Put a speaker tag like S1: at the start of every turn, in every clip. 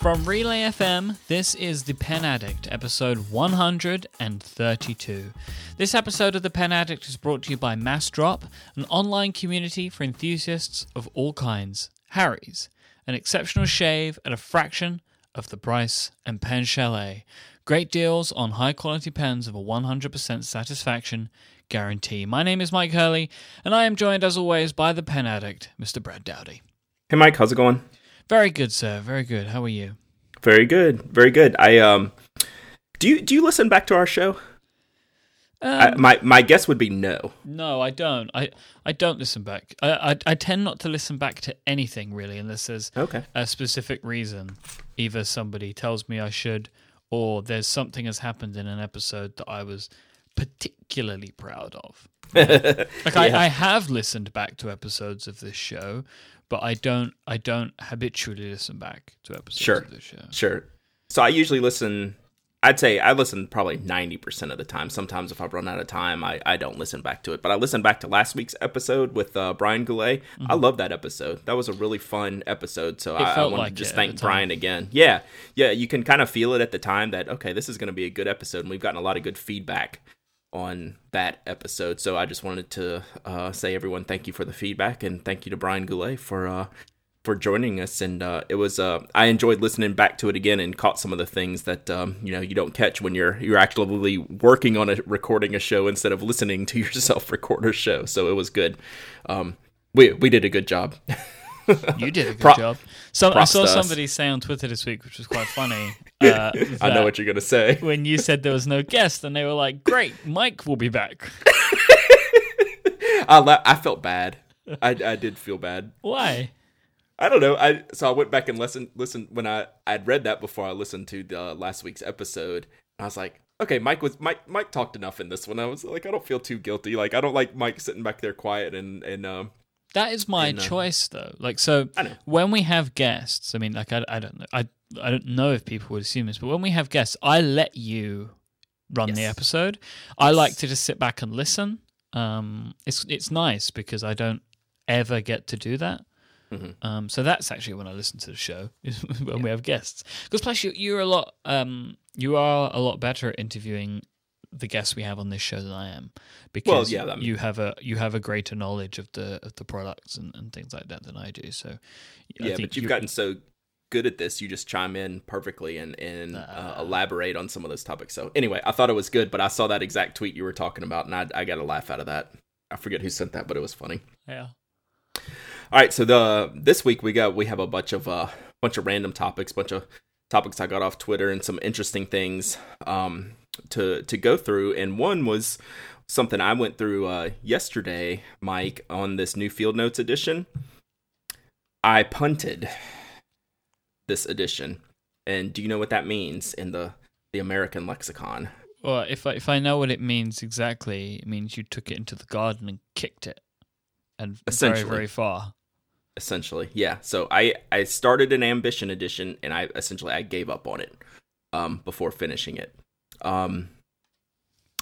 S1: From Relay FM, this is The Pen Addict, episode 132. This episode of The Pen Addict is brought to you by Massdrop, an online community for enthusiasts of all kinds. Harry's, an exceptional shave at a fraction of the price, and Pen Chalet. Great deals on high quality pens of a 100% satisfaction guarantee. My name is Myke Hurley, and I am joined as always by the Pen Addict, Mr. Brad Dowdy.
S2: Hey Myke, how's it going?
S1: Very good, sir. Very good. How are you?
S2: Very good. Very good. I um do you do you listen back to our show?
S1: Um,
S2: I, my my guess would be no.
S1: No, I don't. I, I don't listen back. I, I I tend not to listen back to anything really, unless there's
S2: Okay.
S1: a specific reason. Either somebody tells me I should, or there's something has happened in an episode that I was particularly proud of. Like I, I have listened back to episodes of this show, but I don't I don't habitually listen back to episodes
S2: Sure.
S1: of this show.
S2: Sure. So I usually listen I'd say I listen probably 90% of the time. Sometimes if I run out of time, I, I don't listen back to it. But I listened back to last week's episode with uh, Brian Goulet. I love that episode. That was a really fun episode. So I, I want
S1: like
S2: to just thank. Brian again. Yeah. Yeah. You can kind of feel it at the time that, okay, this is going to be a good episode. And we've gotten a lot of good feedback on that episode. So I just wanted to uh, say, everyone, thank you for the feedback. And thank you to Brian Goulet for. Uh, for joining us and uh, it was uh, I enjoyed listening back to it again and caught some of the things that um, you know you don't catch when you're you're actually working on a recording a show instead of listening to yourself record a show so it was good um, we we did a good job
S1: You did a good
S2: Pro-
S1: job. So I saw
S2: us.
S1: somebody say on Twitter this week, which was quite funny. Uh,
S2: I know what you're gonna say.
S1: when you said there was no guest, and they were like, "Great, Myke will be back."
S2: I la- I felt bad. I, I did feel bad.
S1: Why?
S2: I don't know. I so I went back and listened listened when I I'd read that before I listened to the last week's episode and I was like okay Myke was Myke Myke talked enough in this one. I was like I don't feel too guilty. Like I don't like Myke sitting back there quiet and and um
S1: That is my
S2: And, uh,
S1: choice, though. Like, so when we have guests, I mean, like, I, I don't know, I I don't know if people would assume this, but when we have guests, I let you run the
S2: Yes.
S1: episode. I like to just sit back and listen. Um, it's it's nice because I don't ever get to do that.
S2: Mhm.
S1: Um, so that's actually when I listen to the show is when we have guests. Because plus you you're a lot um you are a lot better at interviewing the guests we have on this show than I am because
S2: yeah,
S1: you have a you have a greater knowledge of the of the products and, and things like that than I do. So I
S2: yeah,
S1: think
S2: but you've
S1: you-
S2: gotten so good at this, you just chime in perfectly and and uh,
S1: Uh.
S2: elaborate on some of those topics. So anyway, I thought it was good, but I saw that exact tweet you were talking about, and I I got a laugh out of that. I forget who sent that, but it was funny.
S1: yeah.
S2: All right, so the this week we got we have a bunch of uh bunch of random topics, bunch of topics I got off Twitter and some interesting things um to to go through, and one was something I went through uh yesterday, Myke, on this new Field Notes edition. I punted this edition, and do you know what that means in the the American lexicon?
S1: Well, if I, if I know what it means exactly, it means you took it into the garden and kicked it, and very very far.
S2: essentially yeah so i i started an ambition edition and i essentially i gave up on it um before finishing it um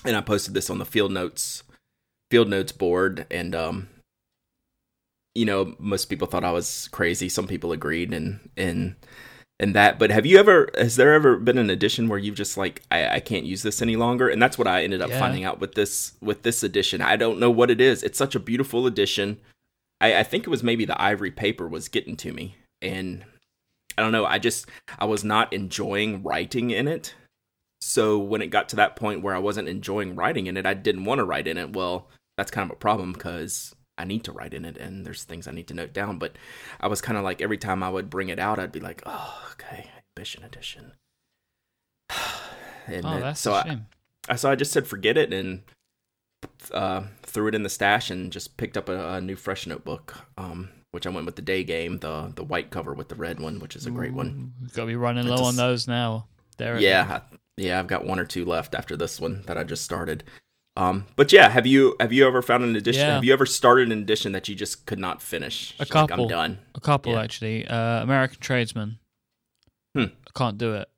S2: and i posted this on the field notes field notes board and um you know most people thought i was crazy. Some people agreed and and and that. But have you ever has there ever been an edition where you've just like i, I can't use this any longer? And that's what i ended up
S1: Yeah.
S2: finding out with this with this edition. I don't know what it is. It's such a beautiful edition. I, I think it was maybe the ivory paper was getting to me. And i don't know. I just i was not enjoying writing in it. So when it got to that point where i wasn't enjoying writing in it i didn't want to write in it well that's kind of a problem because i need to write in it and there's things i need to note down but i was kind of like every time i would bring it out i'd be like oh okay ambition edition and
S1: Oh, that's
S2: so
S1: a
S2: I,
S1: shame.
S2: I so I just said forget it and uh, threw it in the stash and just picked up a, a new fresh notebook, um, which I went with the day game, the the white cover with the red one, which is a great one.
S1: We've got to be running low on those now. There.
S2: Yeah, I, yeah, I've got one or two left after this one that I just started. Um, but yeah, have you have you ever found an edition?
S1: Yeah.
S2: Have you ever started an edition that you just could not finish?
S1: A
S2: Like,
S1: couple.
S2: I'm done.
S1: a couple
S2: Yeah.
S1: actually. Uh, American Tradesman.
S2: Hmm.
S1: I can't do it.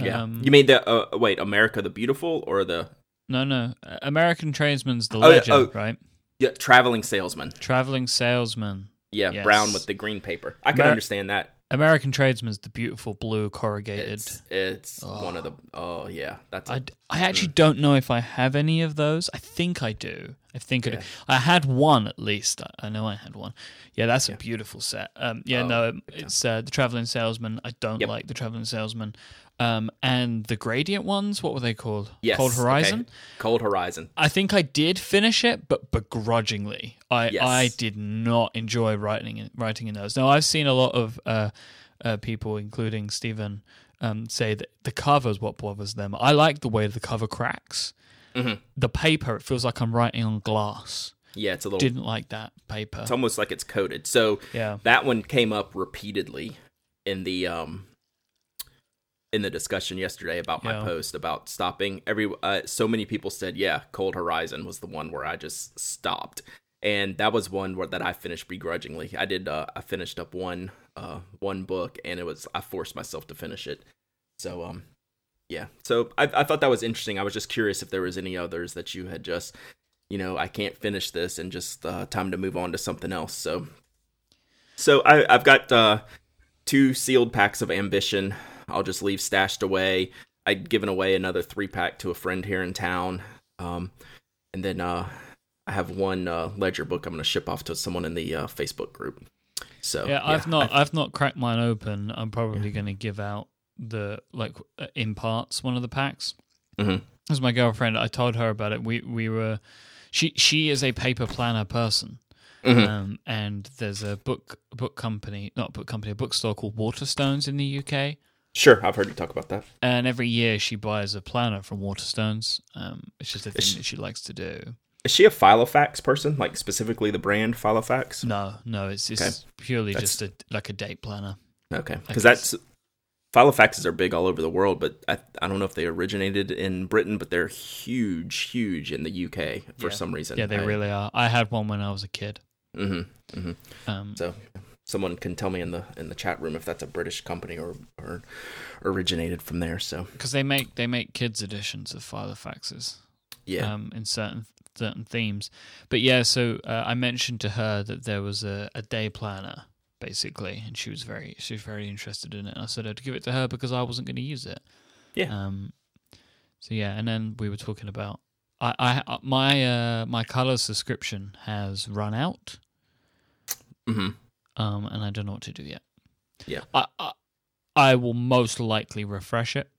S2: Yeah.
S1: Um,
S2: you mean the uh, wait, America the Beautiful or the
S1: no, no. American Tradesman's the
S2: Oh,
S1: legend,
S2: oh.
S1: right?
S2: yeah, traveling salesman?
S1: Traveling salesman.
S2: Yeah,
S1: Yes.
S2: brown with the green paper. I can understand that.
S1: American Tradesman's the beautiful blue corrugated.
S2: It's, it's one of the. Oh yeah, that's.
S1: I, I actually mm. don't know if I have any of those. I think I do. I think.
S2: Yeah.
S1: I had one at least. I, know I had one. Yeah, that's a beautiful set. Um, yeah,
S2: Oh,
S1: no, it's uh, the Traveling Salesman. I don't
S2: Yep.
S1: like the Traveling Salesman. Um, and the Gradient ones. What were they called?
S2: yes,
S1: Cold
S2: okay.
S1: Horizon.
S2: Cold Horizon.
S1: I think I did finish it, but begrudgingly. I
S2: Yes.
S1: I did not enjoy writing in, writing in those. Now I've seen a lot of uh, uh, people, including Stephen, um, say that the cover is what bothers them. I like the way the cover cracks.
S2: Mhm.
S1: The paper, it feels like I'm writing on glass.
S2: Yeah, it's a little.
S1: Didn't like that paper.
S2: It's almost like it's coated. So
S1: Yeah.
S2: that one came up repeatedly in the um in the discussion yesterday about my
S1: Yeah.
S2: post about stopping. Every uh, so many people said, yeah, Cold Horizon was the one where I just stopped, and that was one where that I finished begrudgingly. I did. Uh, I finished up one uh one book, and it was I forced myself to finish it. So um. Yeah, so I, I thought that was interesting. I was just curious if there was any others that you had just, you know, I can't finish this and just uh, time to move on to something else. So so I, I've got uh, two sealed packs of ambition. I'll just leave stashed away. I'd given away another three pack to a friend here in town, um, and then uh, I have one uh, ledger book I'm going to ship off to someone in the uh, Facebook group. So
S1: yeah, I've not
S2: I-
S1: I've not cracked mine open. I'm probably going to give out the like uh, in parts one of the packs.
S2: Mhm.
S1: As my girlfriend, I told her about it. We we were she she is a paper planner person.
S2: Mhm.
S1: Um, and there's a book book company, not book company, a bookstore called Waterstones in the UK.
S2: Sure, I've heard you talk about that.
S1: And every year she buys a planner from Waterstones. Um, it's just a thing
S2: Is-
S1: that she likes to do.
S2: Is she a Filofax person, like specifically the brand Filofax?
S1: No, no, it's it's
S2: Okay.
S1: purely
S2: That's-
S1: just a like a date planner.
S2: Okay, because that's Filofaxes are big all over the world, but I, I don't know if they originated in Britain, but they're huge, huge in the UK for
S1: Yeah.
S2: some reason.
S1: Yeah, they
S2: I,
S1: really are. I had one when I was a kid.
S2: hmm hmm
S1: Um,
S2: So someone can tell me in the in the chat room if that's a British company or or originated from there. So
S1: because they make they make kids editions of Filofaxes.
S2: yeah,
S1: um, in certain certain themes. But yeah, so uh, I mentioned to her that there was a, a day planner basically, and she was very she was very interested in it. And I said I'd give it to her because I wasn't going to use it.
S2: Yeah.
S1: Um. So yeah, and then we were talking about I I my uh my color subscription has run out.
S2: hmm
S1: Um, and I don't know what to do yet.
S2: Yeah.
S1: I I, I will most likely refresh it.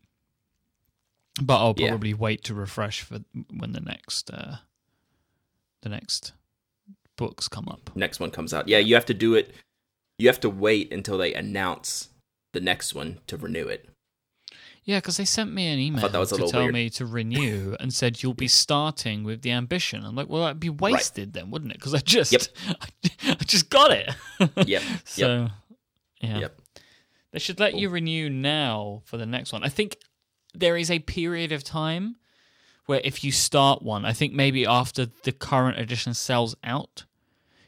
S1: But I'll
S2: Yeah.
S1: probably wait to refresh for when the next uh the next books come up.
S2: next one comes out. Yeah, you have to do it. You have to wait until they announce the next one to renew it.
S1: Yeah, because they sent me an email to tell
S2: weird.
S1: me to renew and said you'll be starting with the ambition. I'm like, well, that'd be wasted then, wouldn't it? Because I just,
S2: Yep.
S1: I just got it.
S2: Yep.
S1: so, yeah,
S2: Yep.
S1: they should let you renew now for the next one. I think there is a period of time where if you start one, I think maybe after the current edition sells out,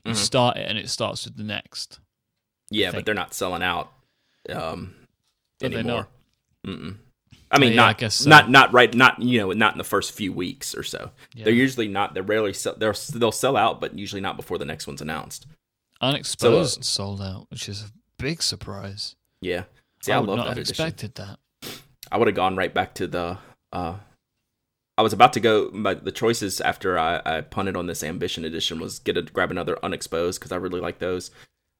S1: you
S2: Mhm.
S1: start it and it starts with the next.
S2: Yeah, but they're not selling out um,
S1: But
S2: anymore. Mm-mm. I mean,
S1: yeah, I
S2: not
S1: guess so.
S2: not not right, not you know, not in the first few weeks or so.
S1: Yeah.
S2: They're usually not. They're rarely. Sell, they're they'll sell out, but usually not before the next one's announced.
S1: Unexposed sold out, which is a big surprise.
S2: Yeah. See, I,
S1: I would
S2: love
S1: not
S2: that
S1: have
S2: edition.
S1: expected that.
S2: I would have gone right back to the. Uh, I was about to go. My, the choices after I, I punted on this ambition edition was get a grab another unexposed because I really like those.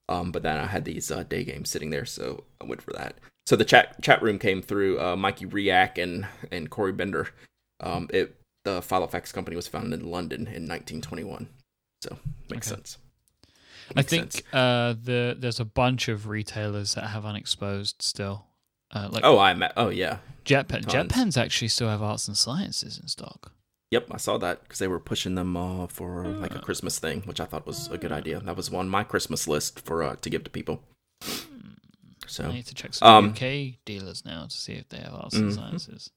S2: Um, but then I had these uh, day games sitting there, so I went for that. So the chat chat room came through. Uh, Mikey Riak and and Corey Bender. Um, it the Filofax company was founded in London in 1921, so makes
S1: Okay.
S2: sense.
S1: I think
S2: sense.
S1: uh, the there's a bunch of retailers that have unexposed still. Uh, like
S2: Oh, I'm. Oh yeah.
S1: JetPen.
S2: tons.
S1: JetPens actually still have arts and sciences in stock.
S2: Yep, I saw that because they were pushing them uh, for like
S1: Ah.
S2: a Christmas thing, which I thought was a good idea. That was on my Christmas list for uh, to give to people. So,
S1: I need to check some
S2: Um,
S1: UK dealers now to see if they have arts and
S2: Mhm.
S1: sciences.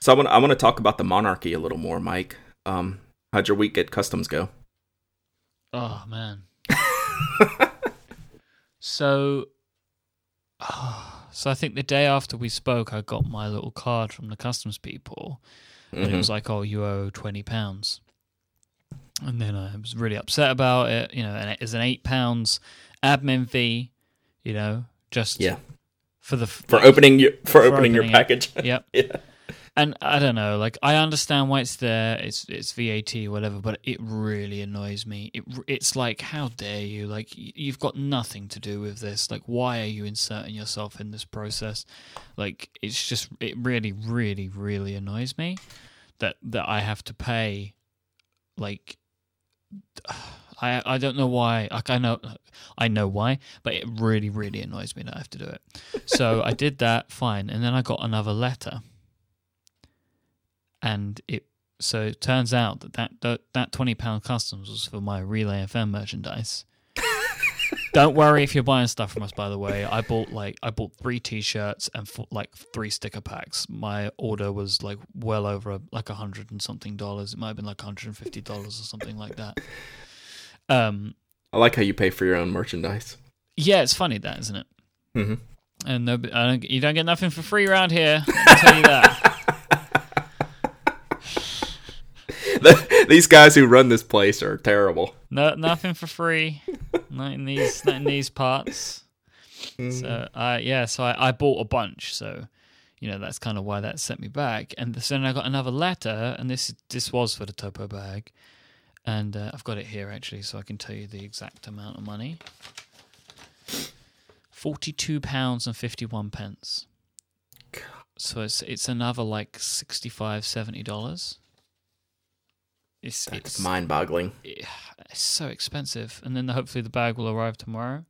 S2: so I want I want to talk about the monarchy a little more, Myke. Um, how'd your week at customs go?
S1: Oh man. so, oh, so I think the day after we spoke, I got my little card from the customs people, and it was mm-hmm. like, "Oh, you owe twenty pounds." And then I was really upset about it. You know, and it is an eight pounds admin fee. You know, just
S2: Yeah.
S1: for the
S2: For opening your for, opening,
S1: opening
S2: your
S1: it.
S2: package.
S1: Yep.
S2: yeah.
S1: And I don't know, like I understand why it's there. It's it's VAT whatever, but it really annoys me. It it's like how dare you? Like you've got nothing to do with this. Like why are you inserting yourself in this process? Like it's just it really really really annoys me that that I have to pay like I I don't know why. Like I know I know why, but it really really annoys me that I have to do it. So I did that fine, and then I got another letter and it so it turns out that that that, that twenty pound customs was for my Relay FM merchandise. Don't worry if you're buying stuff from us. By the way, I bought like I bought three T-shirts and like three sticker packs. My order was like well over like a hundred and something dollars. It might have been like hundred and fifty dollars or something like that. Um,
S2: I like how you pay for your own merchandise.
S1: yeah, it's funny that, isn't it?
S2: Mm-hmm.
S1: And no, I don't, you don't get nothing for free around here. I'll tell you that.
S2: These guys who run this place are terrible.
S1: No, nothing for free. not in these, not in these parts. So, uh, yeah, so I, I bought a bunch. So, you know, that's kind of why that sent me back. And so then I got another letter, and this this was for the Topo bag, and uh, I've got it here actually, so I can tell you the exact amount of money. Forty-two pounds and fifty-one pence. So it's it's another like 65 70 dollars. It's it's
S2: mind boggling.
S1: it's so expensive. And then hopefully the bag will arrive tomorrow.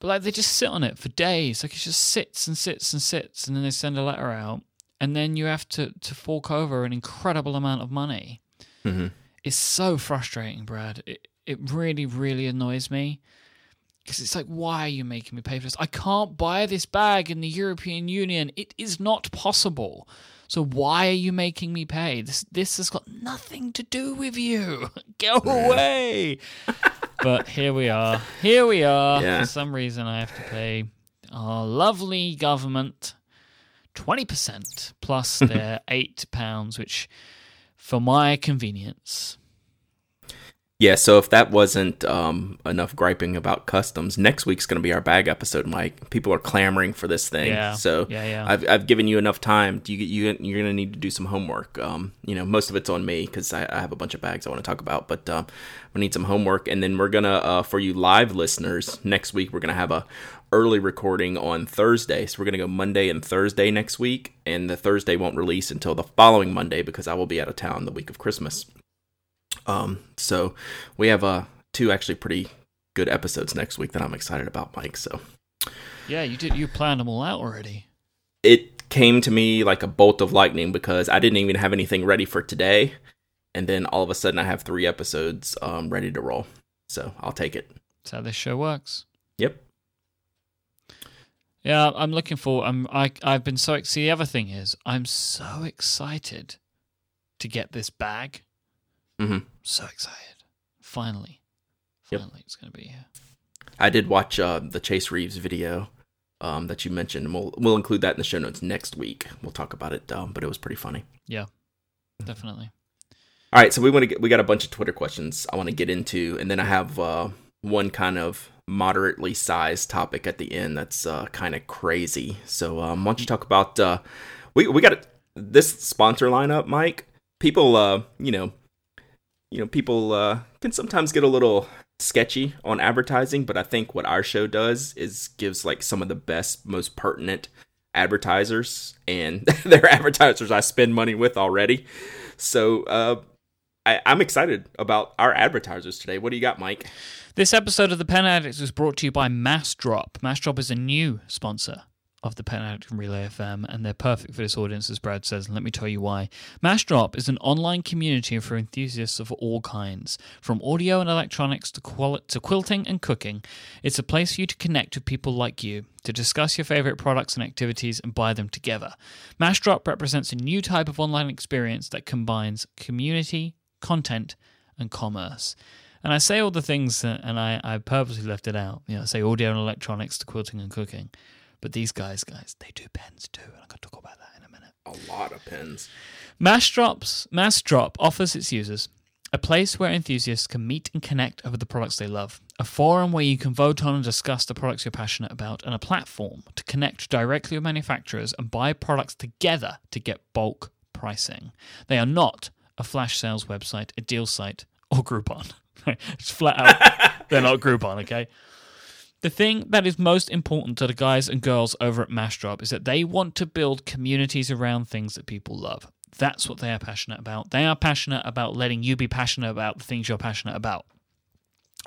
S1: But like they just sit on it for days. Like it just sits and sits and sits. And then they send a letter out. And then you have to to fork over an incredible amount of money.
S2: Hmm
S1: it's so frustrating brad. It, it really really annoys me. Because it's like why are you making me pay for this? I can't buy this bag in the european union. It is not possible so why are you making me pay? This this has got nothing to do with you. Go away. But here we are. Here we are.
S2: Yeah.
S1: for some reason i have to pay our lovely government 20% plus their 8 pounds which for my convenience
S2: Yeah, so if that wasn't um, enough griping about customs, next week's going to be our bag episode, Myke. People are clamoring for this thing.
S1: Yeah,
S2: So
S1: yeah, yeah.
S2: I've, I've given you enough time. You, you, you're going to need to do some homework. Um, you know, most of it's on me because I, I have a bunch of bags I want to talk about, but um, we need some homework. And then we're going to, uh, for you live listeners, next week, we're going to have a early recording on Thursday. So we're going to go Monday and Thursday next week. And the Thursday won't release until the following Monday because I will be out of town the week of Christmas. Um, so we have uh two actually pretty good episodes next week that I'm excited about, Myke. So
S1: yeah you did you planned them all out already
S2: it came to me like a bolt of lightning because I didn't even have anything ready for today, and then all of a sudden I have three episodes um ready to roll. So I'll take it.
S1: that's how this show works
S2: Yep.
S1: Yeah, I'm looking for. I'm. I. I've been so. See, the other thing is, I'm so excited to get this bag.
S2: hmm
S1: So excited! Finally,
S2: Yep.
S1: finally, it's going to be here.
S2: I did watch uh, the Chase Reeves video um, that you mentioned, and we'll we'll include that in the show notes next week. We'll talk about it, um, but it was pretty funny.
S1: Yeah, definitely.
S2: All right, so we want to get we got a bunch of Twitter questions I want to get into, and then I have uh, one kind of moderately sized topic at the end that's uh, kind of crazy. So um, why don't you talk about uh, we we got this sponsor lineup, Myke? People, uh, you know, you know, people uh, can sometimes get a little sketchy on advertising, but I think what our show does is gives like some of the best, most pertinent advertisers, and they're advertisers I spend money with already. So uh, I, I'm excited about our advertisers today. What do you got, Myke?
S1: This episode of the Pen Addicts was brought to you by Massdrop. Massdrop is a new sponsor of the Pen Addict Relay FM, and they're perfect for this audience, as Brad says. And let me tell you why. Massdrop is an online community for enthusiasts of all kinds, from audio and electronics to, qual- to quilting and cooking. It's a place for you to connect with people like you, to discuss your favorite products and activities, and buy them together. Massdrop represents a new type of online experience that combines community, content, and commerce. And I say all the things, and I, I purposely left it out. You know, I say audio and electronics to quilting and cooking. But these guys, guys, they do pens too, and I'm going to talk about that in a minute.
S2: A lot of pens.
S1: Massdrop's Massdrop offers its users A place where enthusiasts can meet and connect over the products they love. A forum where you can vote on and discuss the products you're passionate about. And a platform to connect directly with manufacturers and buy products together to get bulk pricing. They are not a flash sales website, a deal site, or Groupon. it's flat out. They're not Groupon, okay? The thing that is most important to the guys and girls over at Massdrop is that they want to build communities around things that people love. That's what they are passionate about. They are passionate about letting you be passionate about the things you're passionate about.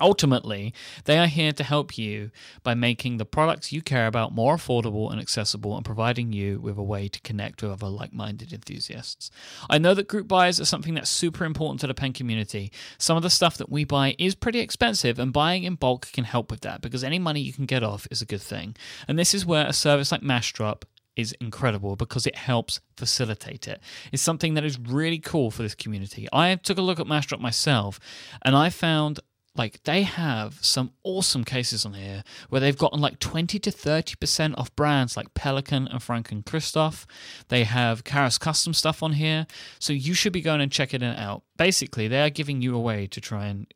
S1: Ultimately, they are here to help you by making the products you care about more affordable and accessible and providing you with a way to connect with other like minded enthusiasts. I know that group buys are something that's super important to the pen community. Some of the stuff that we buy is pretty expensive, and buying in bulk can help with that because any money you can get off is a good thing. And this is where a service like Massdrop is incredible because it helps facilitate it. It's something that is really cool for this community. I took a look at Massdrop myself and I found like they have some awesome cases on here where they've gotten like 20 to 30% off brands like Pelican and Franklin Christoph. They have Karas custom stuff on here. So you should be going and checking it out. Basically, they are giving you a way to try and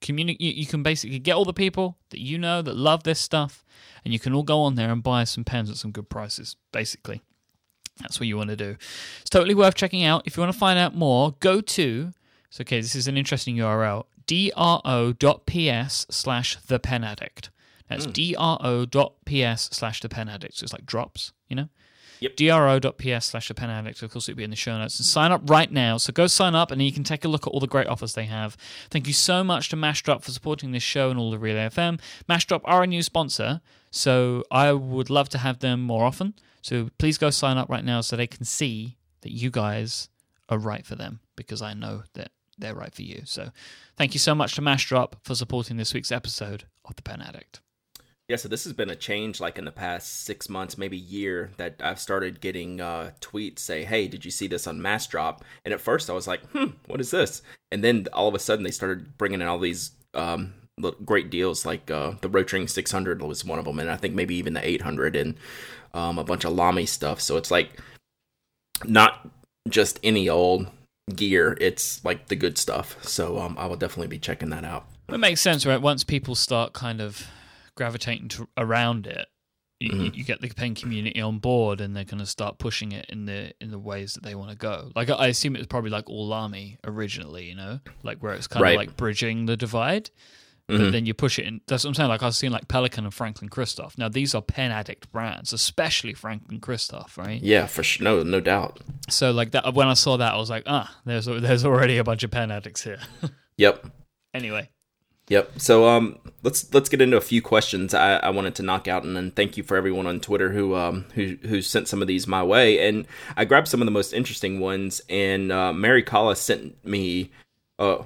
S1: communicate. You can basically get all the people that you know that love this stuff and you can all go on there and buy some pens at some good prices, basically. That's what you want to do. It's totally worth checking out. If you want to find out more, go to, so okay, this is an interesting URL, dro.ps slash the pen addict. That's mm. dro.ps slash the pen addict. So it's like drops, you know?
S2: Yep.
S1: dro.ps slash the pen addict. Of course, it'll be in the show notes. And sign up right now. So go sign up and you can take a look at all the great offers they have. Thank you so much to Massdrop for supporting this show and all the Relay FM. Massdrop are a new sponsor, so I would love to have them more often. So please go sign up right now so they can see that you guys are right for them because I know that they're right for you. So thank you so much to Massdrop for supporting this week's episode of The Pen Addict.
S2: Yeah, so this has been a change like in the past six months, maybe year, that I've started getting uh, tweets say, "Hey, did you see this on Massdrop?" And at first, I was like, "Hmm, what is this?" And then all of a sudden, they started bringing in all these um, great deals, like uh, the Rotring 600 was one of them, and I think maybe even the 800 and um, a bunch of Lamy stuff. So it's like not just any old gear; it's like the good stuff. So um, I will definitely be checking that out.
S1: It makes sense, right? Once people start kind of gravitating to, around it, you, mm-hmm. you, get the pen community on board, and they're going to start pushing it in the in the ways that they want to go. Like I assume it was probably like all Lamy originally, you know, like where it's kind right. of like bridging the divide. Mm-hmm. But then you push it in. That's what I'm saying. Like I've seen like Pelican and Franklin Christoph. Now these are pen addict brands, especially Franklin Christoph, right?
S2: Yeah, for sure. No, no doubt.
S1: So like that, when I saw that, I was like, ah, there's there's already a bunch of pen addicts here.
S2: yep.
S1: Anyway,
S2: Yep. So um, let's let's get into a few questions I, I wanted to knock out, and then thank you for everyone on Twitter who um who who sent some of these my way, and I grabbed some of the most interesting ones, and uh, Mary Collis sent me uh,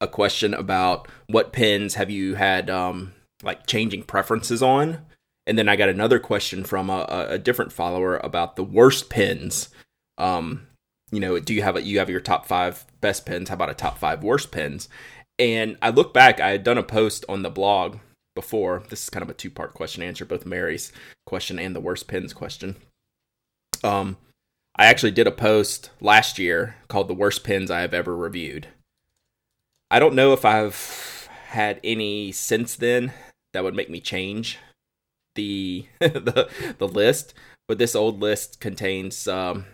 S2: a question about what pins have you had um like changing preferences on, and then I got another question from a, a different follower about the worst pins. Um, you know, do you have a, you have your top five best pins? How about a top five worst pins? And I look back, I had done a post on the blog before. This is kind of a two part question answer, both Mary's question and the worst pins question. Um, I actually did a post last year called The Worst Pins I Have Ever Reviewed. I don't know if I've had any since then that would make me change the the, the list, but this old list contains um,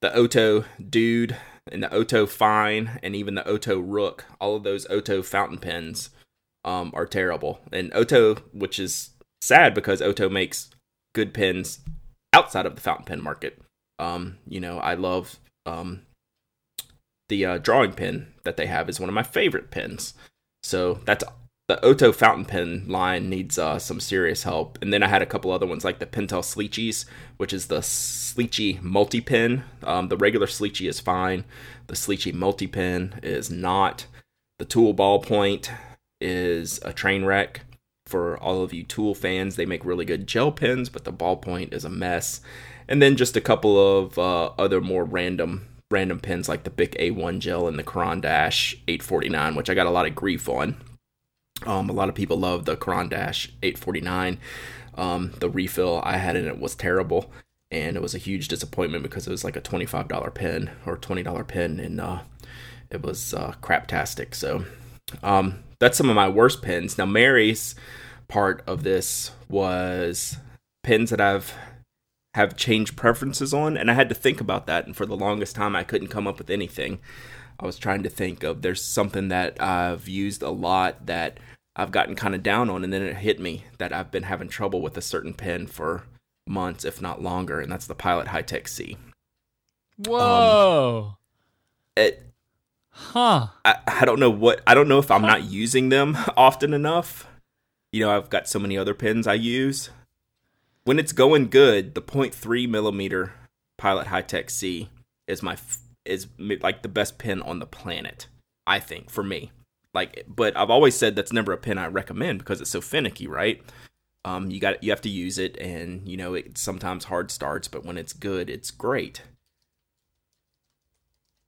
S2: the Ohto Dude and the Ohto Fine and even the Ohto Rook. All of those Ohto fountain pens um, are terrible. And Ohto, which is sad because Ohto makes good pens outside of the fountain pen market. Um, you know, I love um, the uh, drawing pen that they have is one of my favorite pens. So that's the Ohto fountain pen line needs uh, some serious help. And then I had a couple other ones like the Pentel Sliccis, which is the Slicci multi pen. Um, the regular Slicci is fine. The Slicci multi pen is not. The TUL ballpoint is a train wreck for all of you TUL fans. They make really good gel pens, but the ballpoint is a mess. And then just a couple of uh, other more random random pens like the Bic A1 gel and the Caran d'Ache 849, which I got a lot of grief on um, a lot of people love the Caran d'Ache 849. Um, the refill I had in it was terrible, and it was a huge disappointment because it was like a $25 pen or $20 pen, and uh, it was uh, craptastic. So um, that's some of my worst pins. Now Mary's part of this was pins that I've have changed preferences on, and I had to think about that. And for the longest time, I couldn't come up with anything. I was trying to think of there's something that I've used a lot that I've gotten kind of down on, and then it hit me that I've been having trouble with a certain pen for months, if not longer, and that's the Pilot Hi-Tec-C.
S1: Whoa. Um,
S2: it.
S1: Huh.
S2: I, I don't know what I don't know if I'm huh. not using them often enough. You know, I've got so many other pens I use. When it's going good, the 0.3 millimeter Pilot Hi-Tec-C is my is like the best pen on the planet. I think for me. Like, but I've always said that's never a pen I recommend because it's so finicky, right? Um, you got you have to use it, and you know it sometimes hard starts, but when it's good, it's great.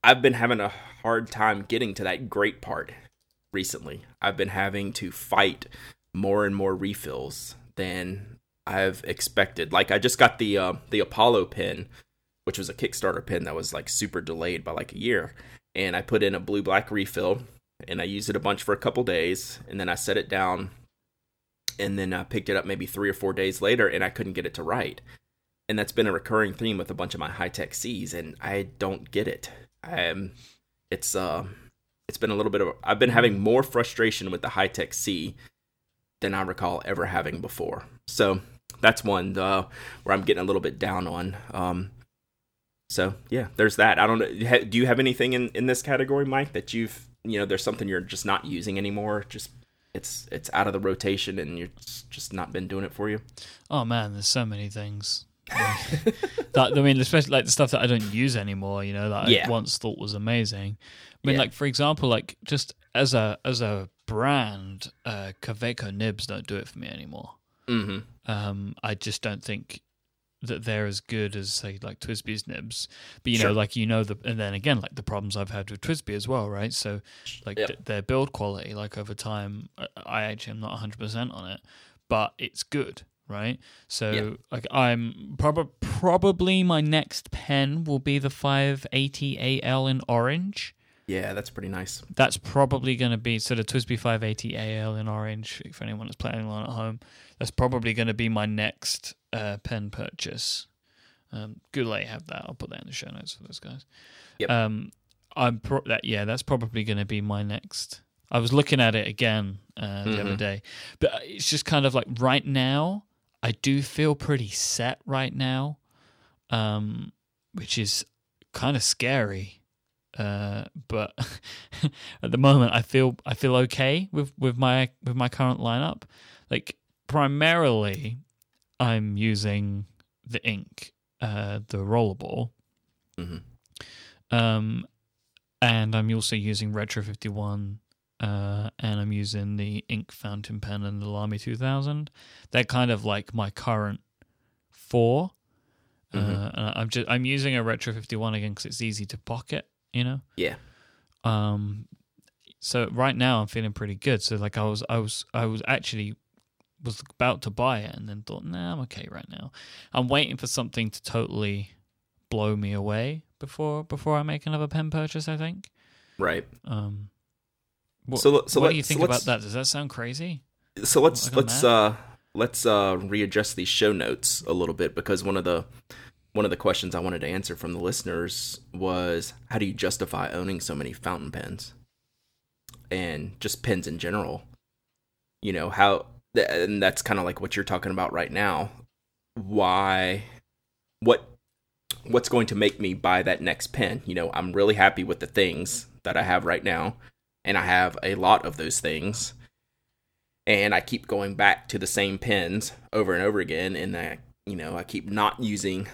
S2: I've been having a hard time getting to that great part recently. I've been having to fight more and more refills than I've expected. Like I just got the uh, the Apollo pen, which was a Kickstarter pen that was like super delayed by like a year, and I put in a blue black refill and I used it a bunch for a couple days, and then I set it down, and then I picked it up maybe three or four days later, and I couldn't get it to write. And that's been a recurring theme with a bunch of my Hi-Tec-Cs, and I don't get it. Um, it's uh, it's been a little bit of. I've been having more frustration with the Hi-Tec-C than I recall ever having before. So that's one uh, where I'm getting a little bit down on. Um, so yeah, there's that. I don't know. Do you have anything in in this category, Myke, that you've you know there's something you're just not using anymore just it's it's out of the rotation and you're just not been doing it for you
S1: oh man there's so many things that i mean especially like the stuff that i don't use anymore you know that yeah. i once thought was amazing i mean yeah. like for example like just as a as a brand uh kaweco nibs don't do it for me anymore
S2: mm-hmm.
S1: um i just don't think that they're as good as say like TWSBI's nibs, but you sure. know, like you know the and then again like the problems I've had with TWSBI as well, right? So like yep. th- their build quality, like over time, I actually am not 100 percent on it, but it's good, right? So yep. like I'm probably probably my next pen will be the 580 AL in orange.
S2: Yeah, that's pretty nice.
S1: That's probably going to be so the TWSBI 580 AL in orange. For anyone that's playing along at home, that's probably going to be my next uh, pen purchase. Um, Goulet have that. I'll put that in the show notes for those guys.
S2: Yep.
S1: Um, I'm pro- that yeah, that's probably going to be my next. I was looking at it again uh, the mm-hmm. other day, but it's just kind of like right now. I do feel pretty set right now, um, which is kind of scary. Uh, but at the moment, I feel I feel okay with, with my with my current lineup. Like primarily, I'm using the ink, uh, the rollerball.
S2: Mm-hmm.
S1: Um, and I'm also using Retro 51, uh, and I'm using the ink fountain pen and the Lamy 2000. They're kind of like my current 4 uh, mm-hmm. uh, I'm just I'm using a Retro 51 again because it's easy to pocket, you know.
S2: Yeah.
S1: Um. So right now I'm feeling pretty good. So like I was I was I was actually was about to buy it and then thought, nah, I'm okay right now. I'm waiting for something to totally blow me away before before I make another pen purchase. I think.
S2: Right.
S1: Um. What, so, so what do you think so about that? Does that sound crazy?
S2: So let's let's mad? uh let's uh readjust these show notes a little bit because one of the one of the questions I wanted to answer from the listeners was how do you justify owning so many fountain pens and just pens in general? You know how and that's kind of like what you're talking about right now. Why? What? What's going to make me buy that next pen? You know, I'm really happy with the things that I have right now, and I have a lot of those things, and I keep going back to the same pens over and over again, and I, you know, I keep not using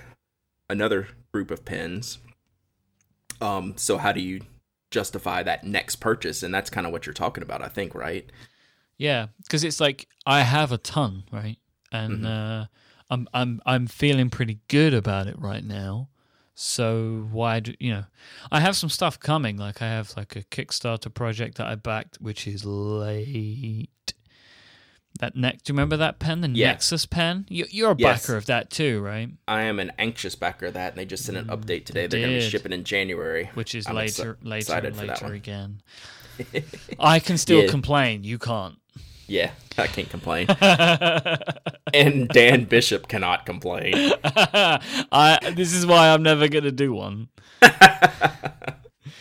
S2: another group of pens. Um, so how do you justify that next purchase? And that's kind of what you're talking about, I think, right?
S1: Yeah, because it's like I have a ton, right? And mm-hmm. uh, I'm I'm I'm feeling pretty good about it right now. So why do you know? I have some stuff coming. Like I have like a Kickstarter project that I backed, which is late. That neck. Do you remember that pen, the
S2: Yeah.
S1: Nexus pen? You, you're a
S2: Yes.
S1: backer of that too, right?
S2: I am an anxious backer of that, and they just sent an mm, update today. They're going to be shipping in January,
S1: Which is
S2: I'm
S1: later,
S2: exci-
S1: later, and later again. I can still
S2: Yeah.
S1: complain. You can't.
S2: Yeah, I can't complain. and Dan Bishop cannot complain.
S1: I. This is why I'm never gonna do one.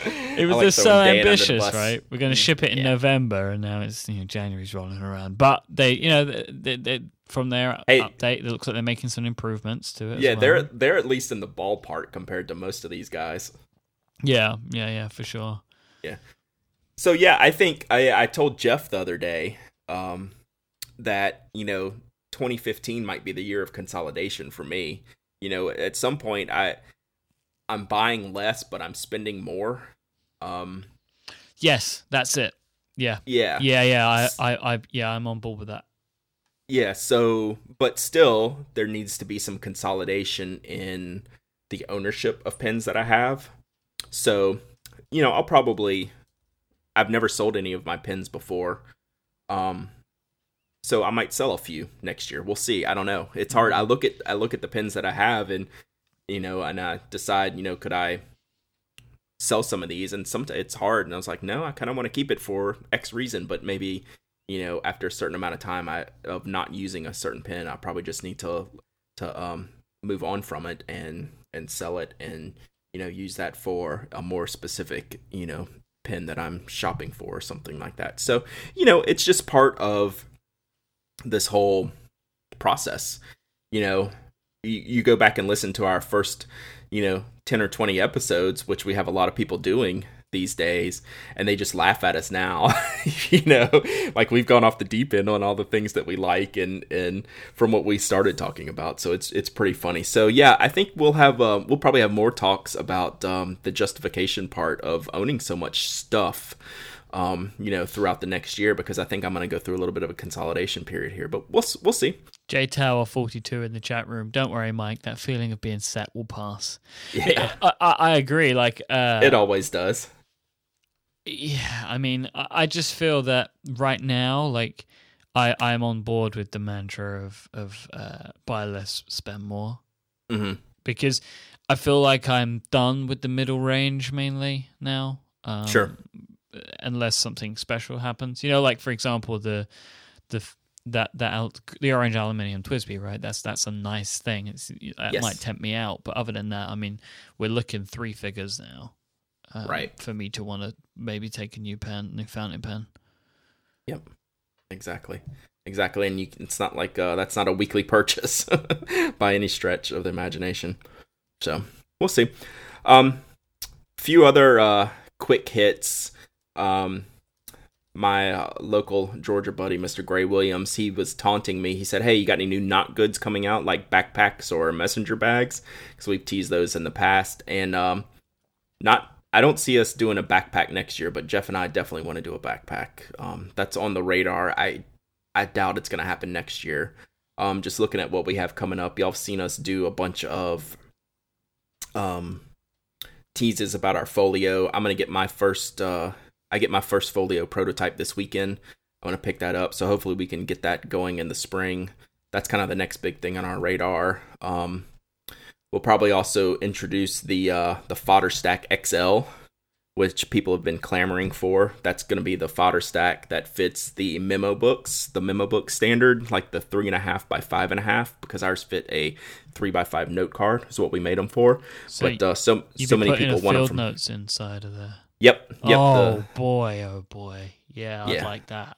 S1: It was
S2: like
S1: just so
S2: throwing Dan under the
S1: ambitious, right? We're going to ship it in
S2: Yeah.
S1: November, and now it's you know January's rolling around. But they, you know, they, they, from their
S2: Hey.
S1: update, it looks like they're making some improvements to it. as
S2: Yeah,
S1: well.
S2: they're they're at least in the ballpark compared to most of these guys.
S1: yeah, yeah, yeah, for sure. Yeah.
S2: So yeah, I think I I told Jeff the other day um, that you know 2015 might be the year of consolidation for me. You know, at some point I I'm buying less, but I'm spending more. Um,
S1: Yes, that's it. Yeah,
S2: yeah,
S1: yeah, yeah. I, I, I, yeah, I'm on board with that.
S2: Yeah, so but still there needs to be some consolidation in the ownership of pins that I have. So, you know, I'll probably I've never sold any of my pins before. Um so I might sell a few next year. We'll see. I don't know. It's hard. I look at I look at the pins that I have and you know, and I decide, you know, could I sell some of these? And sometimes it's hard. And I was like, no, I kind of want to keep it for X reason, but maybe you know after a certain amount of time I of not using a certain pin I probably just need to to um move on from it and and sell it and you know use that for a more specific you know pin that I'm shopping for or something like that. So you know it's just part of this whole process you know you, you go back and listen to our first you know 10 or 20 episodes which we have a lot of people doing these days and they just laugh at us now you know? Like we've gone off the deep end on all the things that we like and and from what we started talking about so it's it's pretty funny. So yeah i think we'll have uh, we'll probably have more talks about um, the justification part of owning so much stuff um, you know throughout the next year because i think i'm going to go through a little bit of a consolidation period here but we'll we'll see
S1: J Tower forty two in the chat room. Don't worry, Myke. That feeling of being set will pass.
S2: yeah
S1: I, I, I agree. Like, uh,
S2: it always does
S1: yeah. I mean, I, I just feel that right now, like, I I'm on board with the mantra of of uh, buy less, spend more.
S2: hmm
S1: because I feel like I'm done with the middle range mainly now. Um,
S2: Sure.
S1: Unless something special happens, you know, like for example the the that that al- the orange aluminium TWSBI, right? That's that's a nice thing. It's that
S2: Yes.
S1: might tempt me out, but other than that, I mean, we're looking three figures now, um,
S2: Right.
S1: For me to want to maybe take a new pen, new fountain pen.
S2: Yep. Exactly. Exactly. And you, it's not like uh, that's not a weekly purchase by any stretch of the imagination. So we'll see. Um, few other uh, quick hits. Um, my uh, local Georgia buddy, Mr. Gray Williams, he was taunting me. He said, "Hey, you got any new Nock goods coming out, like backpacks or messenger bags? Because we've teased those in the past, and um, not I don't see us doing a backpack next year, but Jeff and I definitely want to do a backpack. Um, that's on the radar. I I doubt it's gonna happen next year. Um, just looking at what we have coming up, y'all have seen us do a bunch of um teases about our folio. I'm gonna get my first uh I get my first folio prototype this weekend. I want to pick that up, so hopefully we can get that going in the spring. That's kind of the next big thing on our radar. Um, We'll probably also introduce the uh, the Fodderstack XL, which people have been clamoring for. That's going to be the Fodderstack that fits the memo books, the memo book standard, like the three and a half by five and a half, because ours fit a three by five note card. Is what we made them for.
S1: So
S2: but uh, so so many people want them from.
S1: notes inside of there.
S2: Yep. Yep.
S1: oh
S2: the-
S1: boy, oh boy, yeah, I'd like that.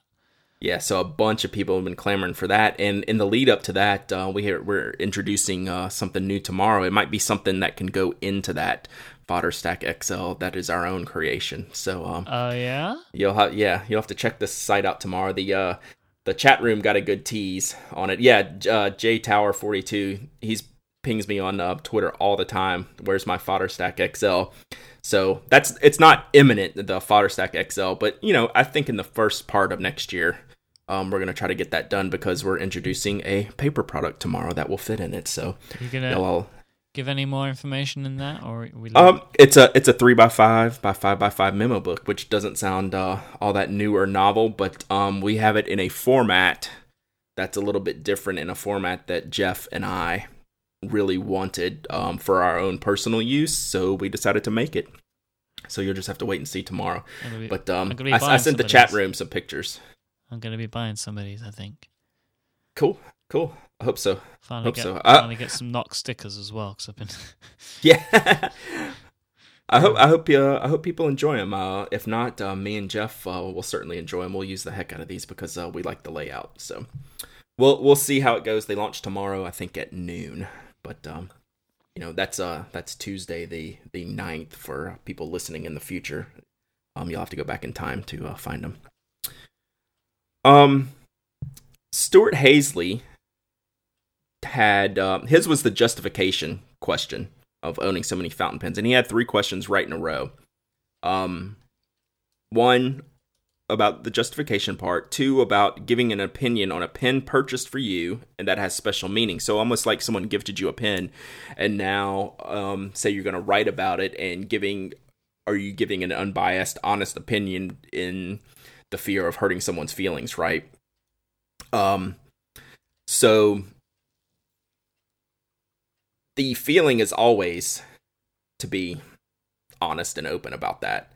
S2: Yeah, so a bunch of people have been clamoring for that, and in the lead up to that, uh, we hear, we're introducing uh, something new tomorrow. It might be something that can go into that Fodderstack XL that is our own creation. So um,
S1: Oh yeah,
S2: you'll have yeah you'll have to check this site out tomorrow. The uh, the chat room got a good tease on it. Yeah, uh, J Tower forty two he's pings me on uh, Twitter all the time. Where's my Fodderstack XL? So that's it's not imminent the Fodderstack XL, but you know I think in the first part of next year, um, we're gonna try to get that done because we're introducing a paper product tomorrow that will fit in it. So
S1: you gonna
S2: all
S1: give any more information in that, or we?
S2: um, it's a it's a three by five by five by five memo book, which doesn't sound uh, all that new or novel, but um, we have it in a format that's a little bit different in a format that Jeff and I really wanted um, for our own personal use. So we decided to make it. So you'll just have to wait and see tomorrow.
S1: Be,
S2: but um, I, I sent the chat room some pictures.
S1: I'm gonna be buying some of these. I think.
S2: Cool, cool. I hope so.
S1: Finally
S2: hope
S1: get,
S2: so.
S1: Finally uh, get some Nock stickers as well. Cause I've been.
S2: yeah. I hope I hope uh, I hope people enjoy them. Uh, if not, uh, me and Jeff uh, will certainly enjoy them. We'll use the heck out of these because uh, we like the layout. So we'll we'll see how it goes. They launch tomorrow, I think, at noon. But um, you know that's uh that's Tuesday the the 9th for people listening in the future. Um, you'll have to go back in time to uh, find them. Um, Stuart Hazley had uh, his was the justification question of owning so many fountain pens, and he had three questions right in a row. Um, one about the justification part, two about giving an opinion on a pen purchased for you and that has special meaning. So almost like someone gifted you a pen, and now um, say you're going to write about it and giving, are you giving an unbiased, honest opinion in the fear of hurting someone's feelings, right? Um, so the feeling is always to be honest and open about that.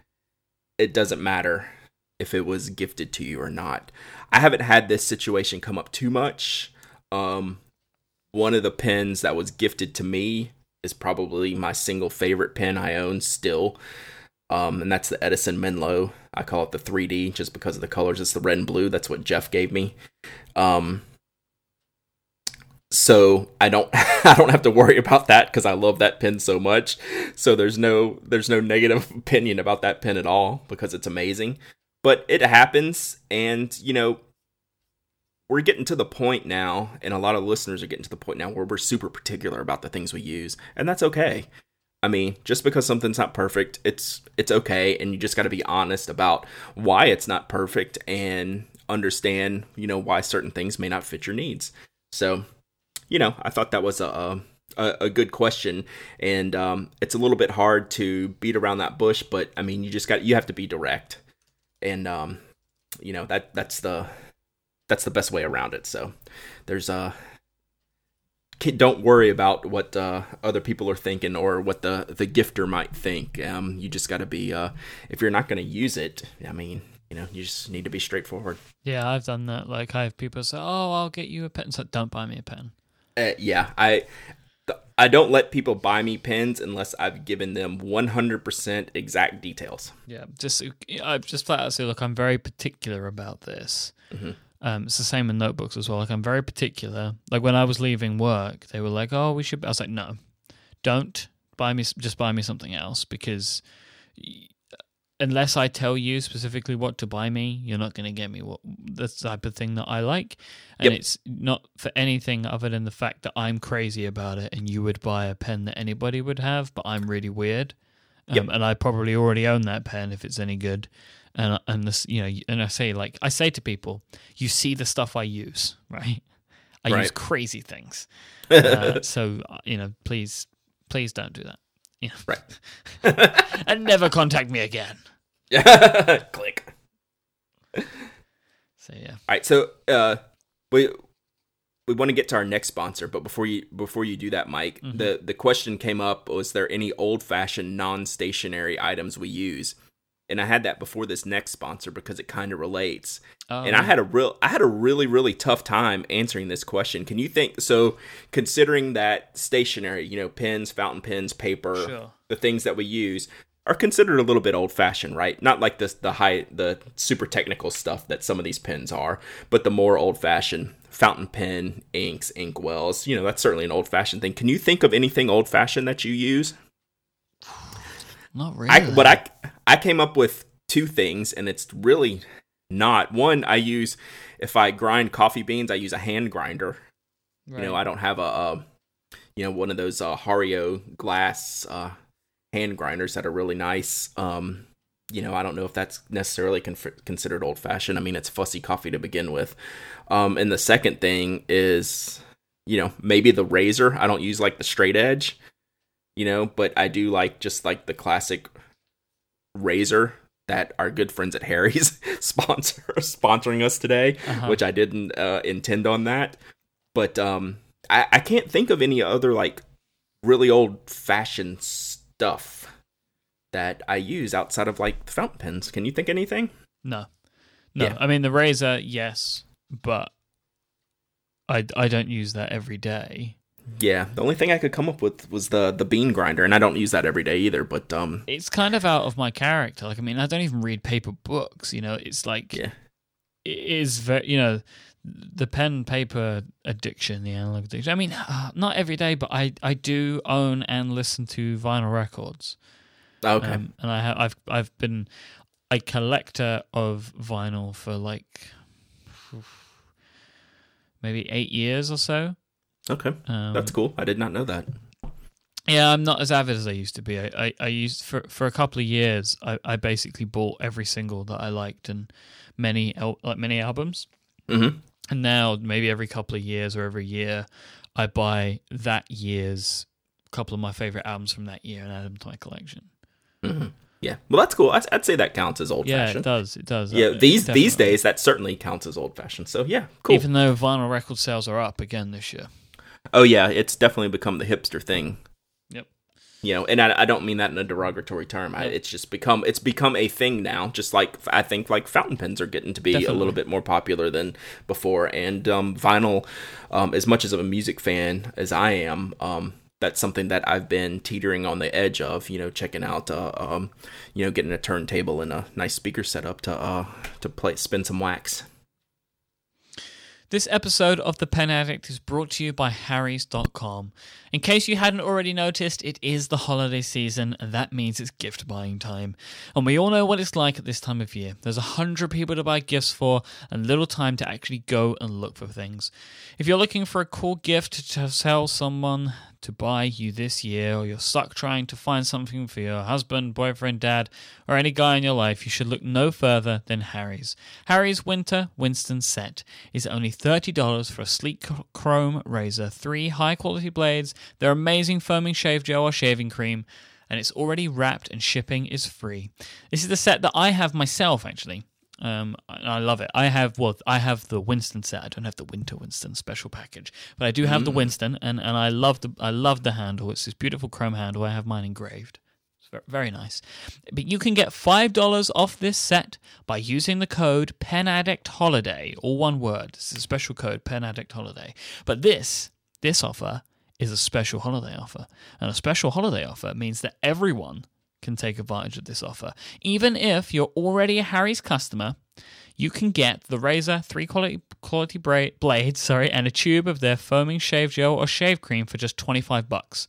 S2: It doesn't matter if it was gifted to you or not. I haven't had this situation come up too much. Um, one of the pens that was gifted to me is probably my single favorite pen I own still. Um, and that's the Edison Menlo. I call it the 3D just because of the colors. It's the red and blue. That's what Jeff gave me. Um, so I don't I don't have to worry about that because I love that pen so much. So there's no there's no negative opinion about that pen at all because it's amazing. But it happens, and you know we're getting to the point now, and a lot of listeners are getting to the point now where we're super particular about the things we use, and that's okay. I mean, just because something's not perfect, it's it's okay, and you just got to be honest about why it's not perfect and understand, you know, why certain things may not fit your needs. So you know, I thought that was a a, a good question, and um, it's a little bit hard to beat around that bush. But I mean, you just got you have to be direct, and um, you know that that's the that's the best way around it. So there's a uh, don't worry about what uh, other people are thinking or what the the gifter might think. Um, you just got to be uh, if you're not going to use it. I mean, you know, you just need to be straightforward.
S1: Yeah, I've done that. Like I have people say, "Oh, I'll get you a pen." So don't buy me a pen.
S2: Uh, yeah, I I don't let people buy me pens unless I've given them 100% exact details.
S1: Yeah, just I just flat out say, look, I'm very particular about this. Mm-hmm. Um, it's the same in notebooks as well. Like I'm very particular. Like when I was leaving work, they were like, "Oh, we should." I was like, "No, don't buy me. Just buy me something else because." Unless I tell you specifically what to buy me, you're not going to get me what the type of thing that I like. And yep. it's not for anything other than the fact that I'm crazy about it and you would buy a pen that anybody would have, but I'm really weird. Um, yep. And I probably already own that pen if it's any good. And and this, you know, and I say like I say to people, you see the stuff I use, right? I right. use crazy things. uh, so uh, you know, please, please don't do that. Yeah.
S2: Right.
S1: and never contact me again. Yeah.
S2: Click.
S1: So yeah. All
S2: right. So uh, we we want to get to our next sponsor, but before you before you do that, Myke, mm-hmm. the the question came up: Was there any old fashioned non stationary items we use? And I had that before this next sponsor because it kind of relates. Oh. And I oh. had a real I had a really really tough time answering this question. Can you think so considering that stationary, you know, pens, fountain pens, paper, sure. the things that we use are considered a little bit old fashioned, right? Not like this the high the super technical stuff that some of these pens are, but the more old fashioned fountain pen, inks, ink wells, you know, that's certainly an old fashioned thing. Can you think of anything old fashioned that you use?
S1: Not really. I,
S2: but I I came up with two things, and it's really not one. I use if I grind coffee beans, I use a hand grinder. Right. You know, I don't have a, a you know one of those uh, Hario glass uh, hand grinders that are really nice. Um, you know, I don't know if that's necessarily con- considered old fashioned. I mean, it's fussy coffee to begin with. Um, and the second thing is, you know, maybe the razor. I don't use like the straight edge you know, but I do like just like the classic razor that our good friends at Harry's sponsor sponsoring us today, uh-huh. which I didn't uh, intend on that. But um, I, I can't think of any other like really old fashioned stuff that I use outside of like fountain pens. Can you think anything?
S1: No, no. Yeah. I mean the razor, yes, but I I don't use that every day.
S2: Yeah, the only thing I could come up with was the the bean grinder, and I don't use that every day either. But um,
S1: it's kind of out of my character. Like, I mean, I don't even read paper books. You know, it's like
S2: yeah,
S1: it is very you know the pen paper addiction, the analog addiction. I mean, uh, not every day, but I I do own and listen to vinyl records.
S2: Okay, um,
S1: and I have I've I've been a collector of vinyl for like maybe eight years or so.
S2: Okay, um, that's cool. I did not know that.
S1: Yeah, I'm not as avid as I used to be. I, I, I used for for a couple of years. I, I basically bought every single that I liked and many like many albums.
S2: Mm-hmm.
S1: And now maybe every couple of years or every year, I buy that year's couple of my favorite albums from that year and add them to my collection.
S2: Mm-hmm. Yeah, well, that's cool. I'd, I'd, say that counts as old
S1: yeah,
S2: fashioned.
S1: it does. It does.
S2: Yeah, uh, these definitely. these days that certainly counts as old fashioned. So yeah, cool.
S1: Even though vinyl record sales are up again this year.
S2: Oh yeah, it's definitely become the hipster thing.
S1: Yep.
S2: You know, and I, I don't mean that in a derogatory term. Yep. I, it's just become it's become a thing now. Just like I think like fountain pens are getting to be definitely. a little bit more popular than before, and um, vinyl. Um, as much as of a music fan as I am, um, that's something that I've been teetering on the edge of, you know, checking out, uh, um, you know, getting a turntable and a nice speaker setup to uh, to play, spin some wax.
S1: This episode of The Pen Addict is brought to you by Harry's.com. In case you hadn't already noticed, it is the holiday season, and that means it's gift buying time. And we all know what it's like at this time of year. There's a hundred people to buy gifts for, and little time to actually go and look for things. If you're looking for a cool gift to sell someone, to buy you this year, or you're stuck trying to find something for your husband, boyfriend, dad, or any guy in your life, you should look no further than Harry's. Harry's Winter Winston set is only $30 for a sleek chrome razor, three high quality blades, their amazing foaming shave gel or shaving cream, and it's already wrapped and shipping is free. This is the set that I have myself, actually. Um, I love it. I have well, I have the Winston set. I don't have the Winter Winston special package, but I do have mm. the Winston, and, and I love the I love the handle. It's this beautiful chrome handle. I have mine engraved. It's very, nice. But you can get five dollars off this set by using the code Pen Addict Holiday, all one word. This is a special code, Pen Addict Holiday. But this this offer is a special holiday offer, and a special holiday offer means that everyone can take advantage of this offer. Even if you're already a Harry's customer, you can get the razor, three quality quality bra- blades, sorry, and a tube of their foaming shave gel or shave cream for just 25 bucks.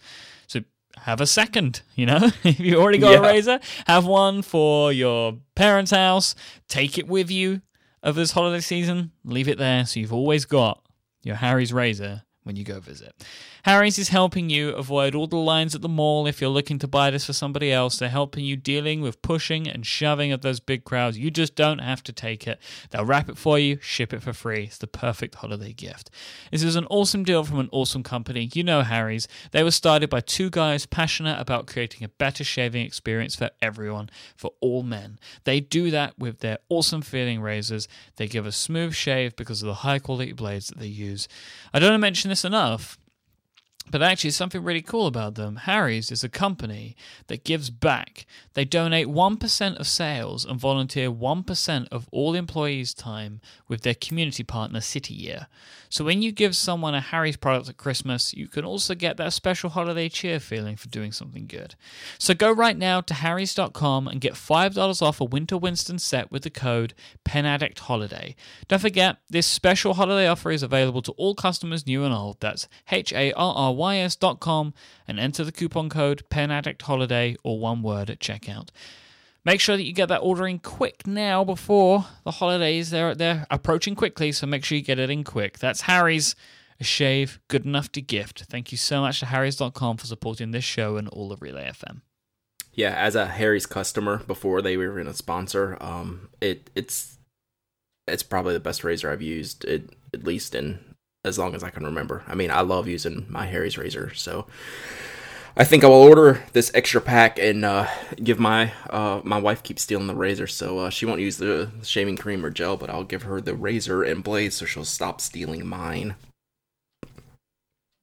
S1: So have a second, you know? if you already got yeah. a razor, have one for your parents' house, take it with you over this holiday season, leave it there so you've always got your Harry's razor when you go visit. Harry's is helping you avoid all the lines at the mall if you're looking to buy this for somebody else. They're helping you dealing with pushing and shoving of those big crowds. You just don't have to take it. They'll wrap it for you, ship it for free. It's the perfect holiday gift. This is an awesome deal from an awesome company. You know Harry's. They were started by two guys passionate about creating a better shaving experience for everyone, for all men. They do that with their awesome feeling razors. They give a smooth shave because of the high quality blades that they use. I don't want to mention this enough but actually, something really cool about them. Harry's is a company that gives back. They donate 1% of sales and volunteer 1% of all employees' time with their community partner City Year. So when you give someone a Harry's product at Christmas, you can also get that special holiday cheer feeling for doing something good. So go right now to harrys.com and get $5 off a Winter Winston set with the code PENADDICTHOLIDAY. Don't forget, this special holiday offer is available to all customers new and old. That's H A R R rys.com and enter the coupon code PENADDICTHOLIDAY or one word at checkout. Make sure that you get that ordering quick now before the holidays. They're, they're approaching quickly, so make sure you get it in quick. That's Harry's, a shave good enough to gift. Thank you so much to Harry's.com for supporting this show and all of Relay FM.
S2: Yeah, as a Harry's customer before they were in a sponsor, um, it it's it's probably the best razor I've used, it, at least in as long as I can remember. I mean, I love using my Harry's razor, so I think I will order this extra pack and uh, give my uh, my wife keeps stealing the razor, so uh, she won't use the shaving cream or gel, but I'll give her the razor and blade so she'll stop stealing mine.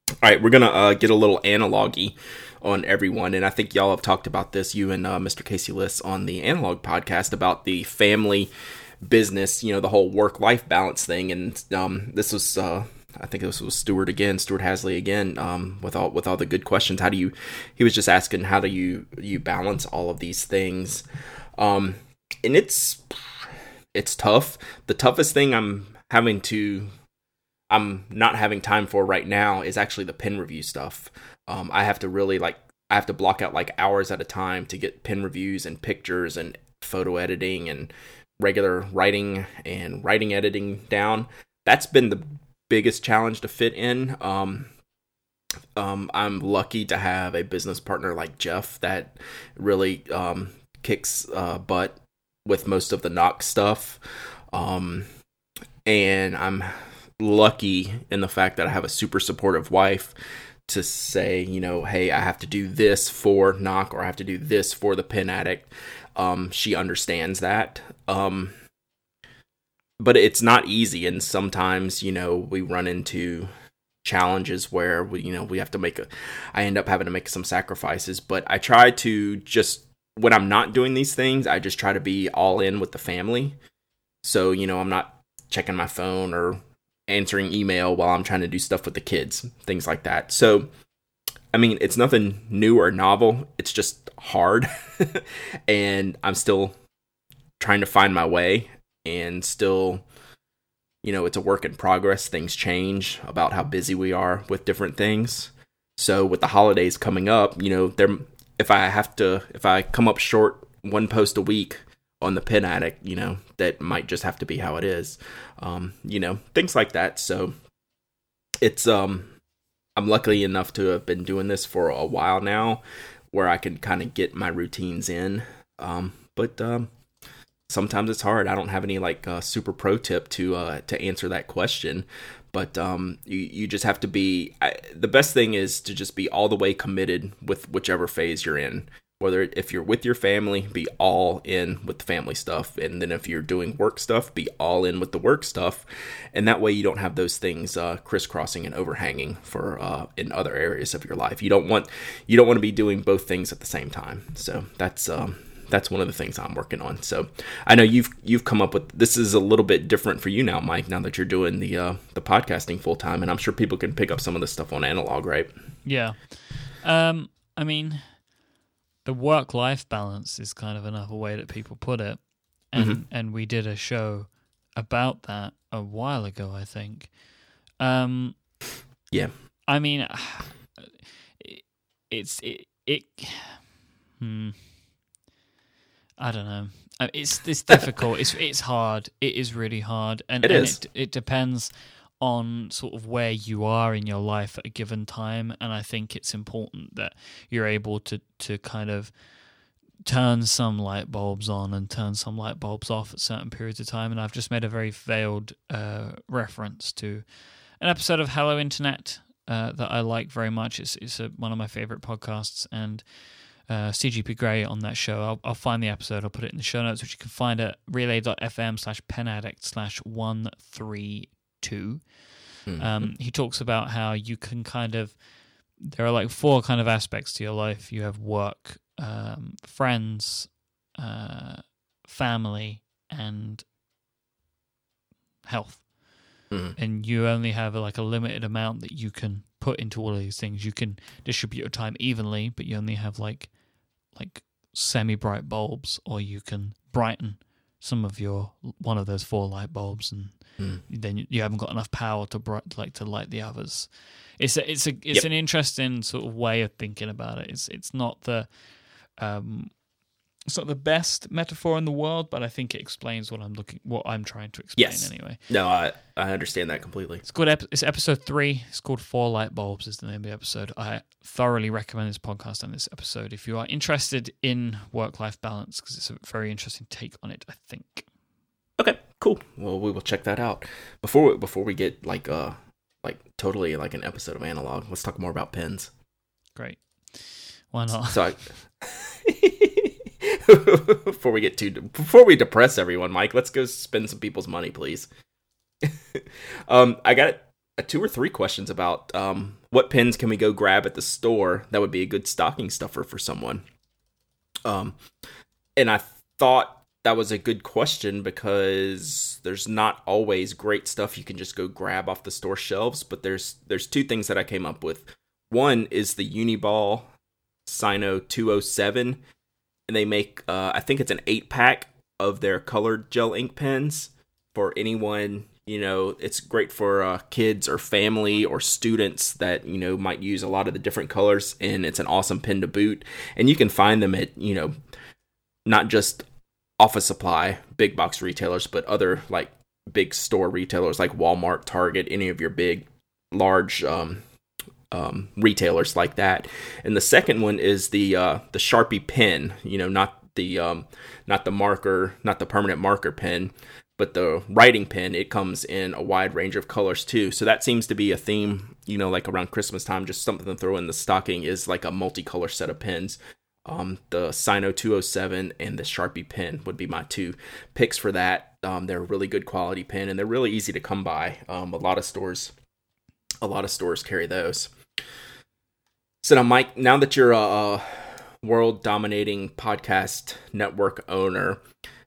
S2: All right, we're gonna uh, get a little analogy on everyone, and I think y'all have talked about this, you and uh, Mr. Casey Liss on the Analog podcast about the family business, you know, the whole work life balance thing, and um, this was uh, I think this was Stewart again, Stewart Hasley again, um, with all with all the good questions. How do you? He was just asking how do you you balance all of these things, um, and it's it's tough. The toughest thing I'm having to I'm not having time for right now is actually the pen review stuff. Um, I have to really like I have to block out like hours at a time to get pen reviews and pictures and photo editing and regular writing and writing editing down. That's been the biggest challenge to fit in. Um, um, I'm lucky to have a business partner like Jeff that really um, kicks uh, butt with most of the Nock stuff. Um, and I'm lucky in the fact that I have a super supportive wife to say, you know, hey, I have to do this for Nock or I have to do this for the pen addict. Um, she understands that. Um, but it's not easy and sometimes you know we run into challenges where we you know we have to make a i end up having to make some sacrifices but i try to just when i'm not doing these things i just try to be all in with the family. So you know i'm not checking my phone or answering email while i'm trying to do stuff with the kids things like that. So i mean it's nothing new or novel. It's just hard. And i'm still trying to find my way and still you know it's a work in progress. Things change about how busy we are with different things. So with the holidays coming up you know there if i have to if i come up short one post a week on the pen addict you know that might just have to be how it is. Um you know things like that. So it's um i'm lucky enough to have been doing this for a while now where i can kind of get my routines in. Um but um sometimes it's hard. I don't have any like uh, super pro tip to uh, to answer that question, but um, you you just have to be. I, the best thing is to just be all the way committed with whichever phase you're in. Whether if you're with your family, be all in with the family stuff, and then if you're doing work stuff, be all in with the work stuff, and that way you don't have those things uh, crisscrossing and overhanging for uh, in other areas of your life. You don't want you don't want to be doing both things at the same time. So that's um, that's one of the things I'm working on. So I know you've you've come up with this is a little bit different for you now, Myke. Now that you're doing the uh, the podcasting full time, and I'm sure people can pick up some of this stuff on analog, right?
S1: Yeah. Um, I mean, the work life balance is kind of another way that people put it, and mm-hmm. and we did a show about that a while ago, I think. Um,
S2: yeah.
S1: I mean, it's it it. Hmm. I don't know. It's it's difficult. it's it's hard. It is really hard, and
S2: it
S1: and
S2: is.
S1: It, it depends on sort of where you are in your life at a given time, and I think it's important that you're able to to kind of turn some light bulbs on and turn some light bulbs off at certain periods of time. And I've just made a very veiled uh, reference to an episode of Hello Internet uh, that I like very much. It's it's a, one of my favorite podcasts, and uh, CGP Grey on that show. I'll, I'll, find the episode. I'll put it in the show notes, which you can find at relay.fm slash penaddict slash 132. Mm-hmm. Um, he talks about how you can kind of, there are like four kind of aspects to your life. You have work, um, friends, uh, family, and health. Mm-hmm. And you only have like a limited amount that you can put into all of these things. You can distribute your time evenly, but you only have like like semi bright bulbs, or you can brighten some of your one of those four light bulbs, and mm. then you haven't got enough power to bright like to light the others. It's a it's a it's yep. an interesting sort of way of thinking about it. It's it's not the um it's not the best metaphor in the world, but I think it explains what I'm looking, what I'm trying to explain.
S2: Yes.
S1: Anyway.
S2: No, I I understand that completely.
S1: It's good. Ep- it's episode three. It's called Four Light Bulbs. Is the name of the episode. I thoroughly recommend this podcast and this episode if you are interested in work life balance because it's a very interesting take on it. I think.
S2: Okay. Cool. Well, we will check that out before we, before we get like uh like totally like an episode of analog. Let's talk more about pens.
S1: Great. Why not?
S2: So I, before we get too before we depress everyone, Myke, let's go spend some people's money, please. um, I got a two or three questions about um, what pens can we go grab at the store that would be a good stocking stuffer for someone. Um, and I thought that was a good question because there's not always great stuff you can just go grab off the store shelves, but there's there's two things that I came up with. One is the Uniball Signo 207 and they make uh, I think it's an eight pack of their colored gel ink pens for anyone. You know, it's great for uh, kids or family or students that you know might use a lot of the different colors, and it's an awesome pen to boot. And you can find them at you know not just office supply big box retailers, but other like big store retailers like Walmart, Target, any of your big large um, um, retailers like that. And the second one is the uh, the Sharpie pen. You know, not the um, not the marker, not the permanent marker pen, but the writing pen. It comes in a wide range of colors too. So that seems to be a theme. You know, like around Christmas time, just something to throw in the stocking is like a multicolor set of pens. Um, the Signo 207 and the Sharpie pen would be my two picks for that. Um, they're a really good quality pen and they're really easy to come by. Um, a lot of stores, a lot of stores carry those. So now, Myke, now that you're a, world dominating podcast network owner,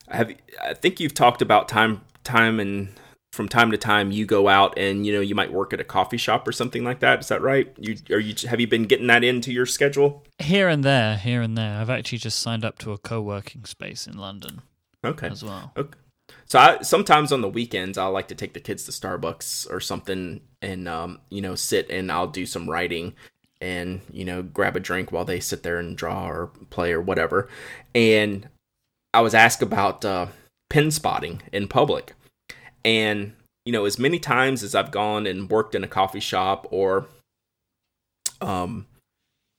S2: have I think you've talked about time time and from time to time you go out and you know you might work at a coffee shop or something like that. Is that right? You are you have you been getting that into your schedule?
S1: Here and there, here and there. I've actually just signed up to a co-working space in London.
S2: Okay.
S1: As well.
S2: Okay. So I, sometimes on the weekends I like to take the kids to Starbucks or something and um, you know sit and I'll do some writing and you know grab a drink while they sit there and draw or play or whatever. And i was asked about uh, pen spotting in public. And you know as many times as i've gone and worked in a coffee shop or um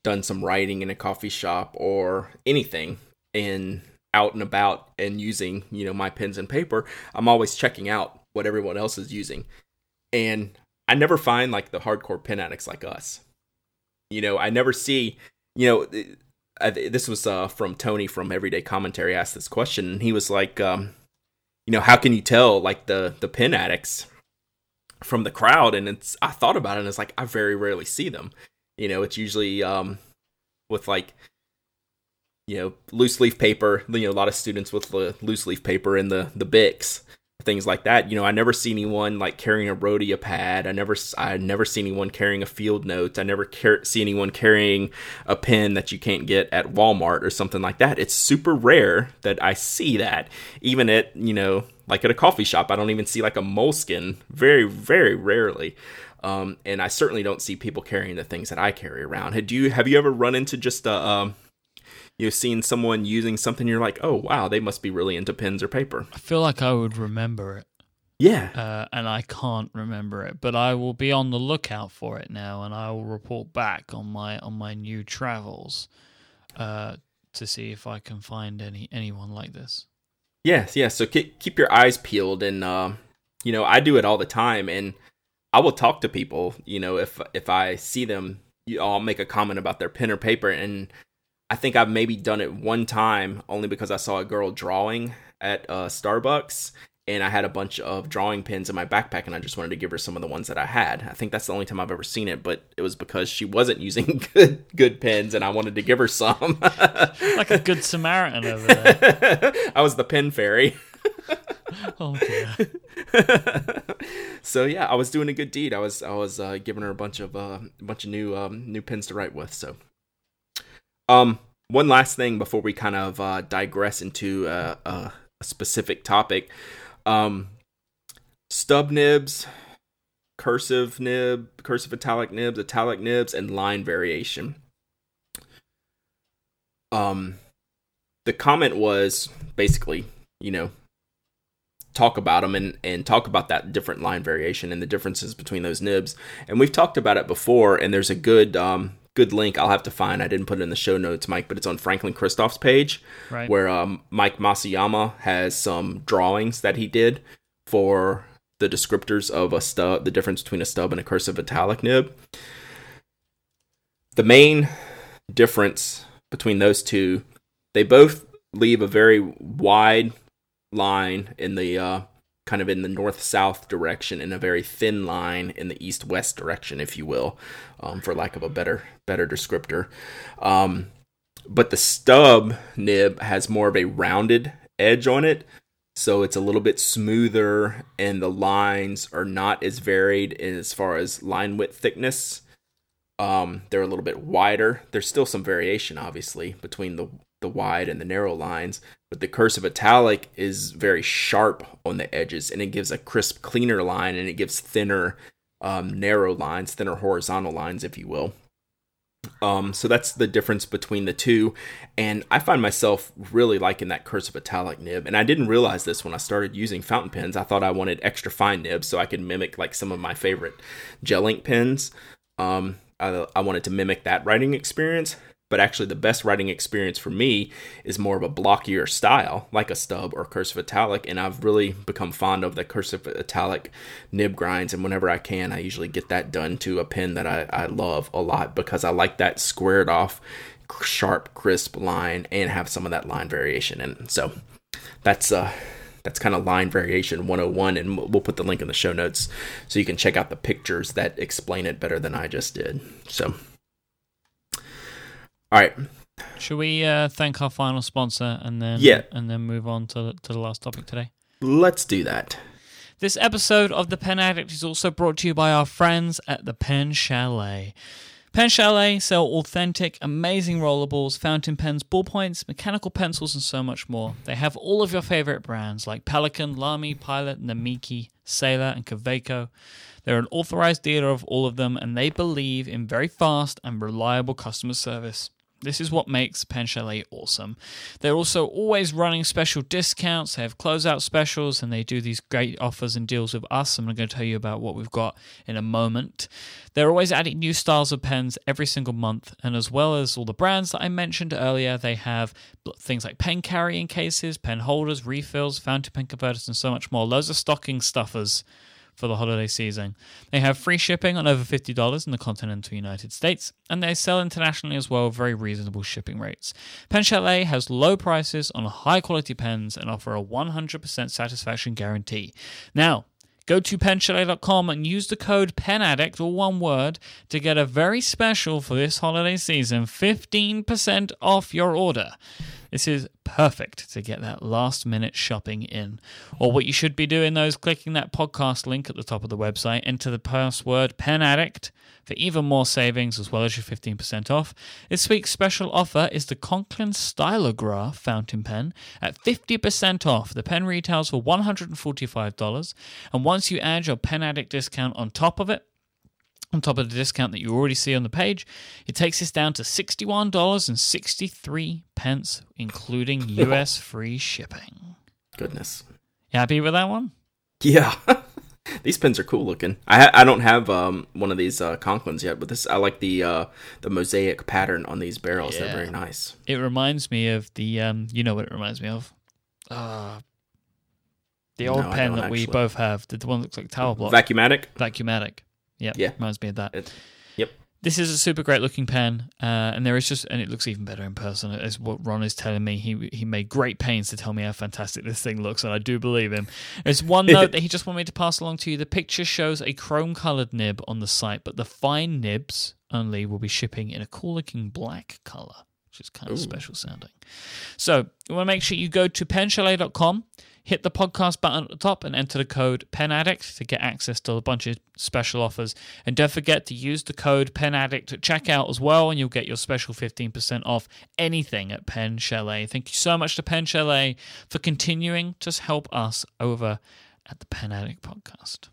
S2: done some writing in a coffee shop or anything and out and about and using you know my pens and paper i'm always checking out what everyone else is using. And i never find like the hardcore pen addicts like us you know, I never see, you know, I, this was uh, from Tony from Everyday Commentary asked this question, and he was like, um, you know, how can you tell like the the pen addicts from the crowd? And it's I thought about it, and it's like I very rarely see them. You know, it's usually um, with like you know loose leaf paper. You know, a lot of students with the loose leaf paper and the the Bics things like that. You know, I never see anyone like carrying a Rhodia pad. I never, I never see anyone carrying a field notes. I never car- see anyone carrying a pen that you can't get at Walmart or something like that. It's super rare that I see that, even at you know, like at a coffee shop. I don't even see like a Moleskine. Very, very rarely. Um, and I certainly don't see people carrying the things that I carry around. Have you have you ever run into just a um, you've seen someone using something you're like oh wow they must be really into pens or paper
S1: I feel like I would remember it,
S2: yeah
S1: uh, and I can't remember it. But I will be on the lookout for it now, and I will report back on my on my new travels uh, to see if I can find any anyone like this.
S2: yes yes. so keep, keep your eyes peeled and uh, you know i do it all the time and i will talk to people you know if if i see them i'll make a comment about their pen or paper and i think i've maybe done it one time only because i saw a girl drawing at uh, starbucks and I had a bunch of drawing pins in my backpack, and I just wanted to give her some of the ones that I had. I think that's the only time I've ever seen it, but it was because she wasn't using good good pens, and I wanted to give her some.
S1: Like a good Samaritan over there.
S2: I was the pen fairy.
S1: Oh dear.
S2: so yeah, I was doing a good deed. I was I was uh, giving her a bunch of uh, a bunch of new um, new pens to write with. So, um, one last thing before we kind of uh, digress into uh, uh, a specific topic. Um, stub nibs, cursive nib, cursive italic nibs, italic nibs, and line variation. Um, the comment was basically, you know, talk about them and, and talk about that different line variation and the differences between those nibs. And we've talked about it before, and there's a good um, good link I'll have to find. I didn't put it in the show notes, Myke, but it's on Franklin Christoph's page,
S1: Right.
S2: where um, Mike Masuyama has some drawings that he did for the descriptors of a stub, the difference between a stub and a cursive italic nib. The main difference between those two, they both leave a very wide line in the uh, kind of in the north south direction in a very thin line in the east west direction, if you will, um, for lack of a better better descriptor. Um, but the stub nib has more of a rounded edge on it, so it's a little bit smoother, and the lines are not as varied as far as line width thickness. Um, they're a little bit wider. There's still some variation, obviously, between the the wide and the narrow lines, but the cursive italic is very sharp on the edges, and it gives a crisp, cleaner line, and it gives thinner, um, narrow lines, thinner horizontal lines, if you will. Um, so that's the difference between the two, and I find myself really liking that cursive italic nib. And I didn't realize this when I started using fountain pens. I thought I wanted extra fine nibs so I could mimic like some of my favorite gel ink pens. Um, I, I wanted to mimic that writing experience, but actually the best writing experience for me is more of a blockier style like a stub or cursive italic and i've really become fond of the cursive italic nib grinds and whenever i can i usually get that done to a pen that i, I love a lot because i like that squared off sharp crisp line and have some of that line variation and so that's uh that's kind of line variation 101 and we'll put the link in the show notes so you can check out the pictures that explain it better than i just did. So all right.
S1: Should we uh, thank our final sponsor and then
S2: yeah.
S1: and then move on to to the last topic today?
S2: Let's do that.
S1: This episode of The Pen Addict is also brought to you by our friends at the Pen Chalet. Pen Chalet sell authentic, amazing rollerballs, fountain pens, ballpoints, mechanical pencils, and so much more. They have all of your favorite brands like Pelikan, Lamy, Pilot, Namiki, Sailor, and Kaweco. They're an authorized dealer of all of them, and they believe in very fast and reliable customer service. This is what makes Pen Chalet awesome. They're also always running special discounts. They have closeout specials and they do these great offers and deals with us. I'm going to tell you about what we've got in a moment. They're always adding new styles of pens every single month. And as well as all the brands that I mentioned earlier, they have things like pen carrying cases, pen holders, refills, fountain pen converters, and so much more. Loads of stocking stuffers for the holiday season. They have free shipping on over $50 in the continental United States, and they sell internationally as well, very reasonable shipping rates. Pen Chalet has low prices on high quality pens and offer a 100% satisfaction guarantee. Now, Go to penchalet.com and use the code PENADDICT, or one word, to get a very special for this holiday season 15% off your order. This is perfect to get that last minute shopping in. Or what you should be doing though is clicking that podcast link at the top of the website, enter the password Pen Addict for even more savings as well as your 15% off. This week's special offer is the Conklin Stylograph fountain pen at 50% off. The pen retails for $145, and once you add your Pen Addict discount on top of it, on top of the discount that you already see on the page, it takes us down to $61.63, pence, including US free shipping.
S2: Goodness.
S1: You happy with that one?
S2: Yeah. these pens are cool looking. I I don't have um, one of these uh, Conklins yet, but this I like the uh, the mosaic pattern on these barrels. Yeah. They're very nice.
S1: It reminds me of the um, you know what it reminds me of? Uh, the old no, pen that actually. we both have, the one that looks like tower block.
S2: Vacuumatic.
S1: Vacuumatic. Yep, yeah, reminds me of that.
S2: It, yep.
S1: This is a super great looking pen, uh, and there is just, and it looks even better in person. As what Ron is telling me, he he made great pains to tell me how fantastic this thing looks, and I do believe him. There's one note that he just wanted me to pass along to you. The picture shows a chrome colored nib on the site, but the fine nibs only will be shipping in a cool looking black color which is kind of Ooh. special sounding. So you want to make sure you go to penchalet.com hit the podcast button at the top and enter the code PENADDICT to get access to a bunch of special offers. And don't forget to use the code PENADDICT at checkout as well, and you'll get your special 15% off anything at Pen Chalet. Thank you so much to Pen Chalet for continuing to help us over at the Pen Addict podcast.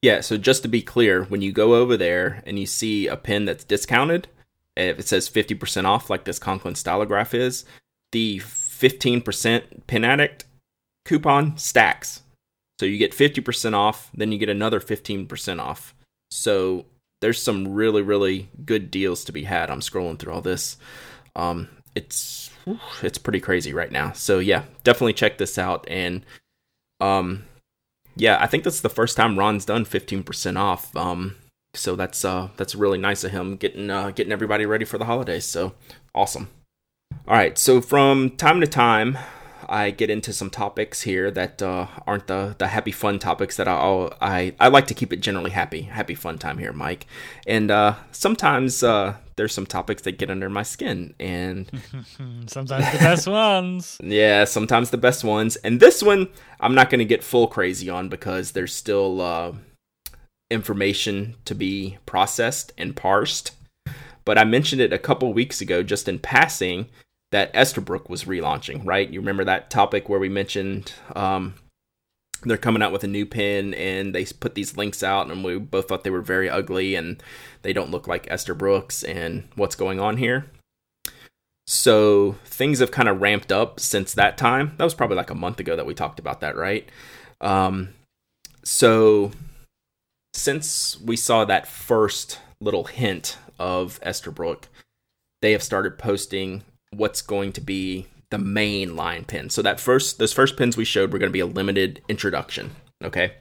S2: Yeah, so just to be clear, when you go over there and you see a pen that's discounted, if it says 50% off, like this Conklin Stylograph is, the 15% Pen Addict coupon stacks. So you get 50% off, then you get another 15% off. So there's some really, really good deals to be had. I'm scrolling through all this. Um, it's it's pretty crazy right now. So yeah, definitely check this out. And um, yeah, I think that's the first time Ron's done 15% off. Um, So that's uh that's really nice of him getting uh getting everybody ready for the holidays. So awesome. All right, so from time to time, I get into some topics here that uh, aren't the the happy fun topics that I I I like to keep it generally happy happy fun time here, Myke. And uh, sometimes uh, there's some topics that get under my skin, and
S1: sometimes the best ones.
S2: Yeah, sometimes the best ones. And this one I'm not going to get full crazy on because there's still uh, information to be processed and parsed. But I mentioned it a couple weeks ago, just in passing that Esterbrook was relaunching, right? You remember that topic where we mentioned um, they're coming out with a new pin and they put these links out and we both thought they were very ugly and they don't look like Esterbrook's and what's going on here. So things have kind of ramped up since that time. That was probably like a month ago that we talked about that, right? Um, so since we saw that first little hint of Esterbrook, they have started posting what's going to be the main line pin. So that first those first pins we showed were going to be a limited introduction, okay?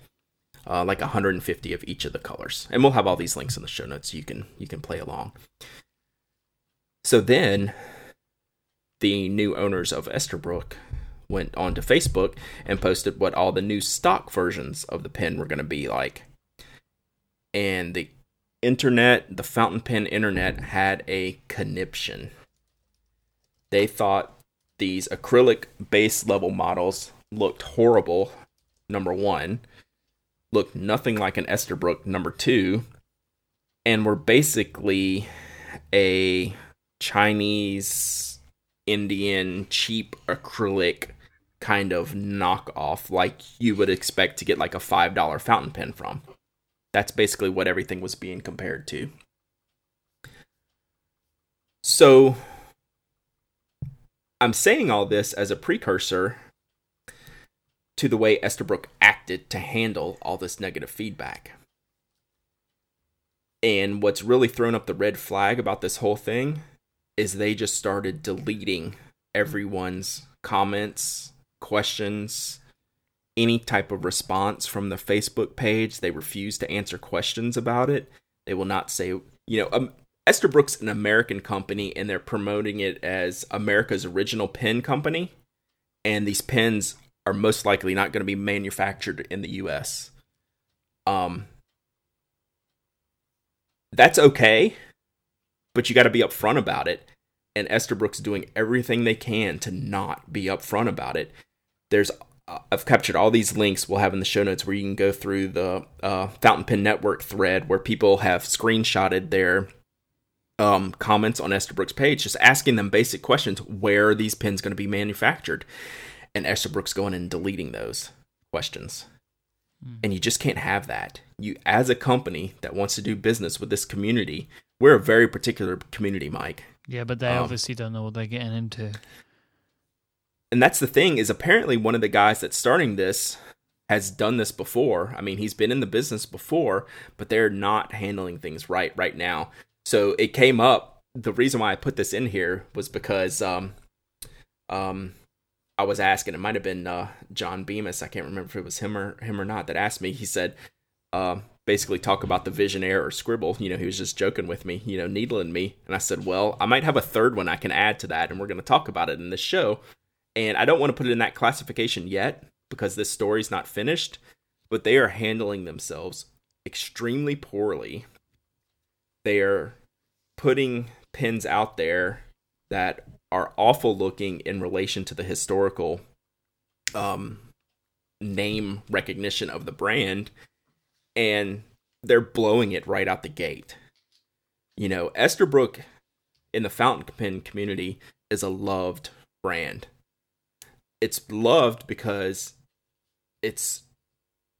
S2: Uh, like 150 of each of the colors, and we'll have all these links in the show notes so you can you can play along. So then, the new owners of Esterbrook went onto Facebook and posted what all the new stock versions of the pen were going to be like, and the internet, the fountain pen internet, had a conniption they thought these acrylic base level models looked horrible, number one, looked nothing like an Esterbrook, number two, and were basically a Chinese Indian cheap acrylic kind of knockoff like you would expect to get like a $5 fountain pen from. That's basically what everything was being compared to. So I'm saying all this as a precursor to the way Esterbrook acted to handle all this negative feedback. And what's really thrown up the red flag about this whole thing is they just started deleting everyone's comments, questions, any type of response from the Facebook page. They refuse to answer questions about it. They will not say, you know, um, Esterbrook's an American company and they're promoting it as America's original pen company. And these pens are most likely not going to be manufactured in the US. Um That's okay, but you got to be upfront about it. And Esterbrook's doing everything they can to not be upfront about it. There's uh, I've captured all these links we'll have in the show notes where you can go through the uh, Fountain Pen Network thread where people have screenshotted their um, comments on Esterbrook's page, just asking them basic questions. Where are these pins going to be manufactured? And Esterbrook's going and deleting those questions. Mm. And you just can't have that. You, as a company that wants to do business with this community, we're a very particular community, Myke.
S1: Yeah, but they um, obviously don't know what they're getting into.
S2: And that's the thing is apparently one of the guys that's starting this has done this before. I mean, he's been in the business before, but they're not handling things right right now. So it came up. The reason why I put this in here was because um, um, I was asking. It might have been uh, John Bemis. I can't remember if it was him or him or not that asked me. He said, uh, basically talk about the Visionaire or scribble. You know, he was just joking with me, you know, needling me. And I said, well, I might have a third one I can add to that, and we're going to talk about it in this show. And I don't want to put it in that classification yet because this story's not finished, but they are handling themselves extremely poorly they're putting pins out there that are awful looking in relation to the historical um, name recognition of the brand, and they're blowing it right out the gate. You know, Esterbrook in the fountain pen community is a loved brand. It's loved because it's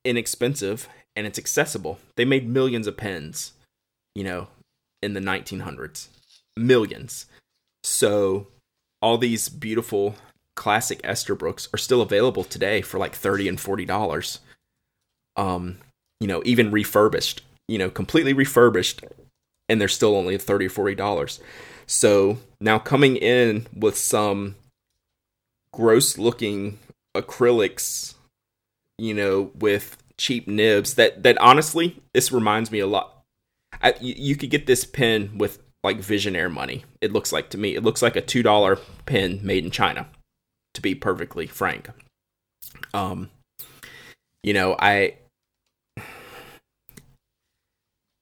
S2: inexpensive and it's accessible. They made millions of pens, you know, in the 1900s. Millions. So all these beautiful classic Esterbrooks are still available today for like 30 and 40 dollars. Um, you know, even refurbished, you know, completely refurbished and they're still only 30 or 40 dollars. So now coming in with some gross looking acrylics, you know, with cheap nibs that that honestly this reminds me a lot I, you, you could get this pen with like Visionaire money. It looks like to me. It looks like a two dollar pen made in China. To be perfectly frank, um, you know, I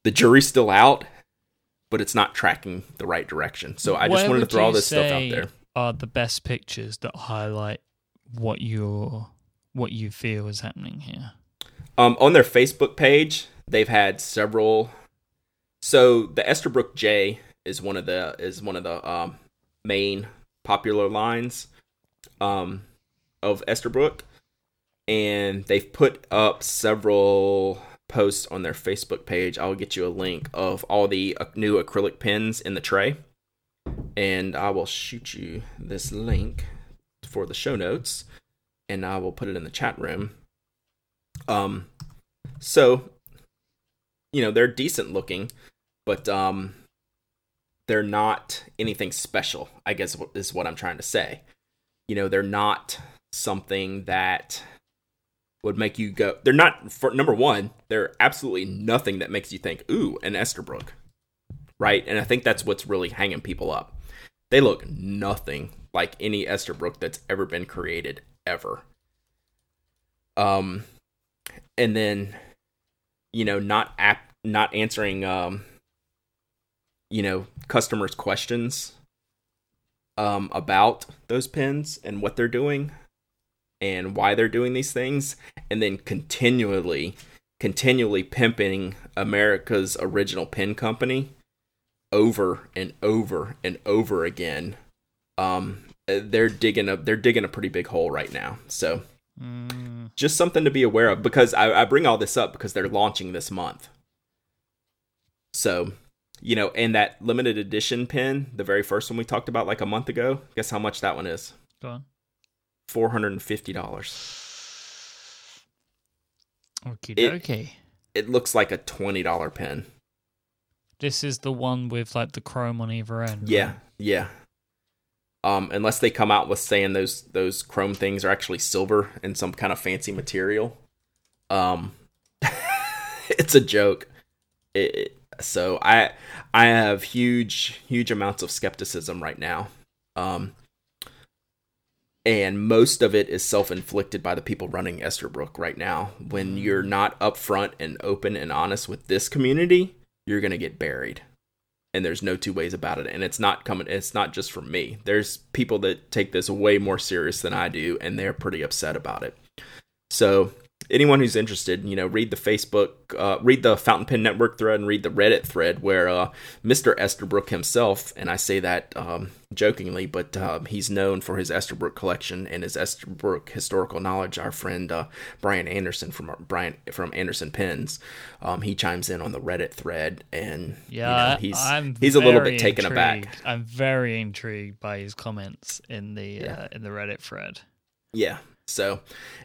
S2: the jury's still out, but it's not tracking the right direction. So I just
S1: Where
S2: wanted to throw all this stuff out there.
S1: Are the best pictures that highlight what you're what you feel is happening here?
S2: Um, on their Facebook page, they've had several. So the Esterbrook J is one of the is one of the um, main popular lines um, of Esterbrook, and they've put up several posts on their Facebook page. I'll get you a link of all the uh, new acrylic pens in the tray, and I will shoot you this link for the show notes, and I will put it in the chat room. Um, so you know they're decent looking, but um, they're not anything special. I guess is what I'm trying to say. You know, they're not something that would make you go. They're not for number one. They're absolutely nothing that makes you think, "Ooh, an Esterbrook," right? And I think that's what's really hanging people up. They look nothing like any Esterbrook that's ever been created ever. Um, and then you know not app not answering um you know customers questions um about those pins and what they're doing and why they're doing these things and then continually continually pimping America's original pin company over and over and over again. Um they're digging a they're digging a pretty big hole right now. So
S1: Mm,
S2: just something to be aware of because I, I bring all this up because they're launching this month. So, you know, and that limited edition pin, the very first one we talked about like a month ago, guess how much that one is?
S1: go on.
S2: Four hundred and fifty dollars.
S1: Okay,
S2: It-
S1: dokie.
S2: It looks like a twenty dollar pin.
S1: This is the one with like the chrome on either end.
S2: Yeah,
S1: right?
S2: yeah. Um, unless they come out with saying those those chrome things are actually silver and some kind of fancy material. Um, it's a joke. It- so I I have huge huge amounts of skepticism right now. Um, and most of it is self-inflicted by the people running Esterbrook right now. When you're not upfront and open and honest with this community, you're gonna get buried. And there's no two ways about it. And it's not coming it's not just from me. There's people that take this way more serious than i do and they're pretty upset about it. So anyone who's interested you know read the facebook uh, read the fountain pen network thread and read the reddit thread where uh, mr esterbrook himself and i say that um, jokingly but um, he's known for his esterbrook collection and his esterbrook historical knowledge our friend uh, brian anderson from brian from anderson pens um, he chimes in on the reddit thread and you
S1: Yeah,
S2: know, he's
S1: I'm
S2: he's a little bit taken aback.
S1: I'm very intrigued by his comments in the
S2: Yeah.
S1: uh, in the Reddit thread.
S2: Yeah. So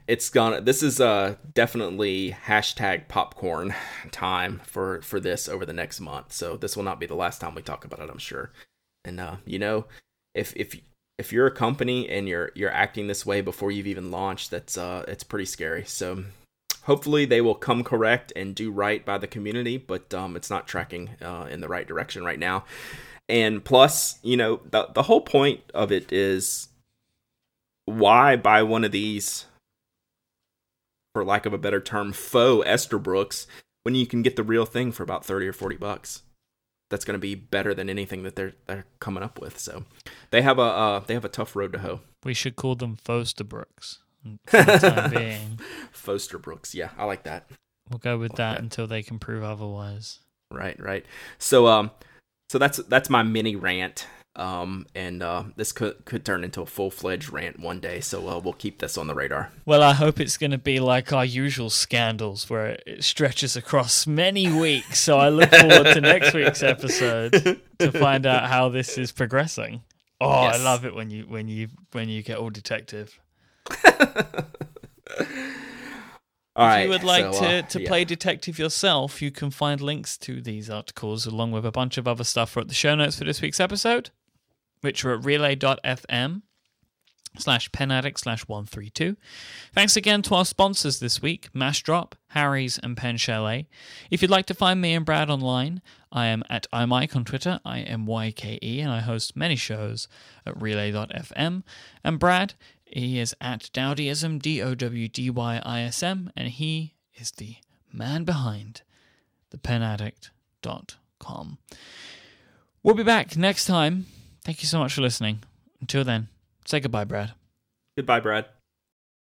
S2: it's gonna this is uh definitely hashtag popcorn time for for this over the next month. So this will not be the last time we talk about it, I'm sure. And uh, you know, if if if you're a company and you're you're acting this way before you've even launched, that's uh it's pretty scary. So hopefully they will come correct and do right by the community, but um it's not tracking uh in the right direction right now. And plus, you know, the the whole point of it is why buy one of these for lack of a better term faux Esterbrooks when you can get the real thing for about 30 or 40 bucks that's going to be better than anything that they're they're coming up with so they have a uh, they have a tough road to hoe
S1: We should call them Fosterbrooks for the time being.
S2: Fosterbrooks yeah I like that
S1: We'll go with that
S2: Okay.
S1: until they can prove otherwise.
S2: right right so um so that's that's my mini rant um and uh this could could turn into a full-fledged rant one day so uh, we'll keep this on the radar
S1: Well, I hope it's going to be like our usual scandals where it stretches across many weeks. So I look forward to next week's episode to find out how this is progressing. Oh,
S2: Yes.
S1: I love it when you when you when you get all detective.
S2: all
S1: if
S2: right
S1: you would like
S2: so,
S1: to,
S2: uh,
S1: to
S2: yeah.
S1: play detective yourself, you can find links to these articles along with a bunch of other stuff at the show notes for this week's episode, which are at relay.fm. slash penaddict slash 132. Thanks again to our sponsors this week, Massdrop, Harry's, and Pen Chalet. If you'd like to find me and Brad online, I am at imyke on Twitter, I-M-Y-K-E, and I host many shows at relay.fm. And Brad, he is at Dowdyism, D-O-W-D-Y-I-S-M, and he is the man behind the thepenaddict.com. We'll be back next time. Thank you so much for listening. Until then, say goodbye, Brad.
S2: Goodbye, Brad.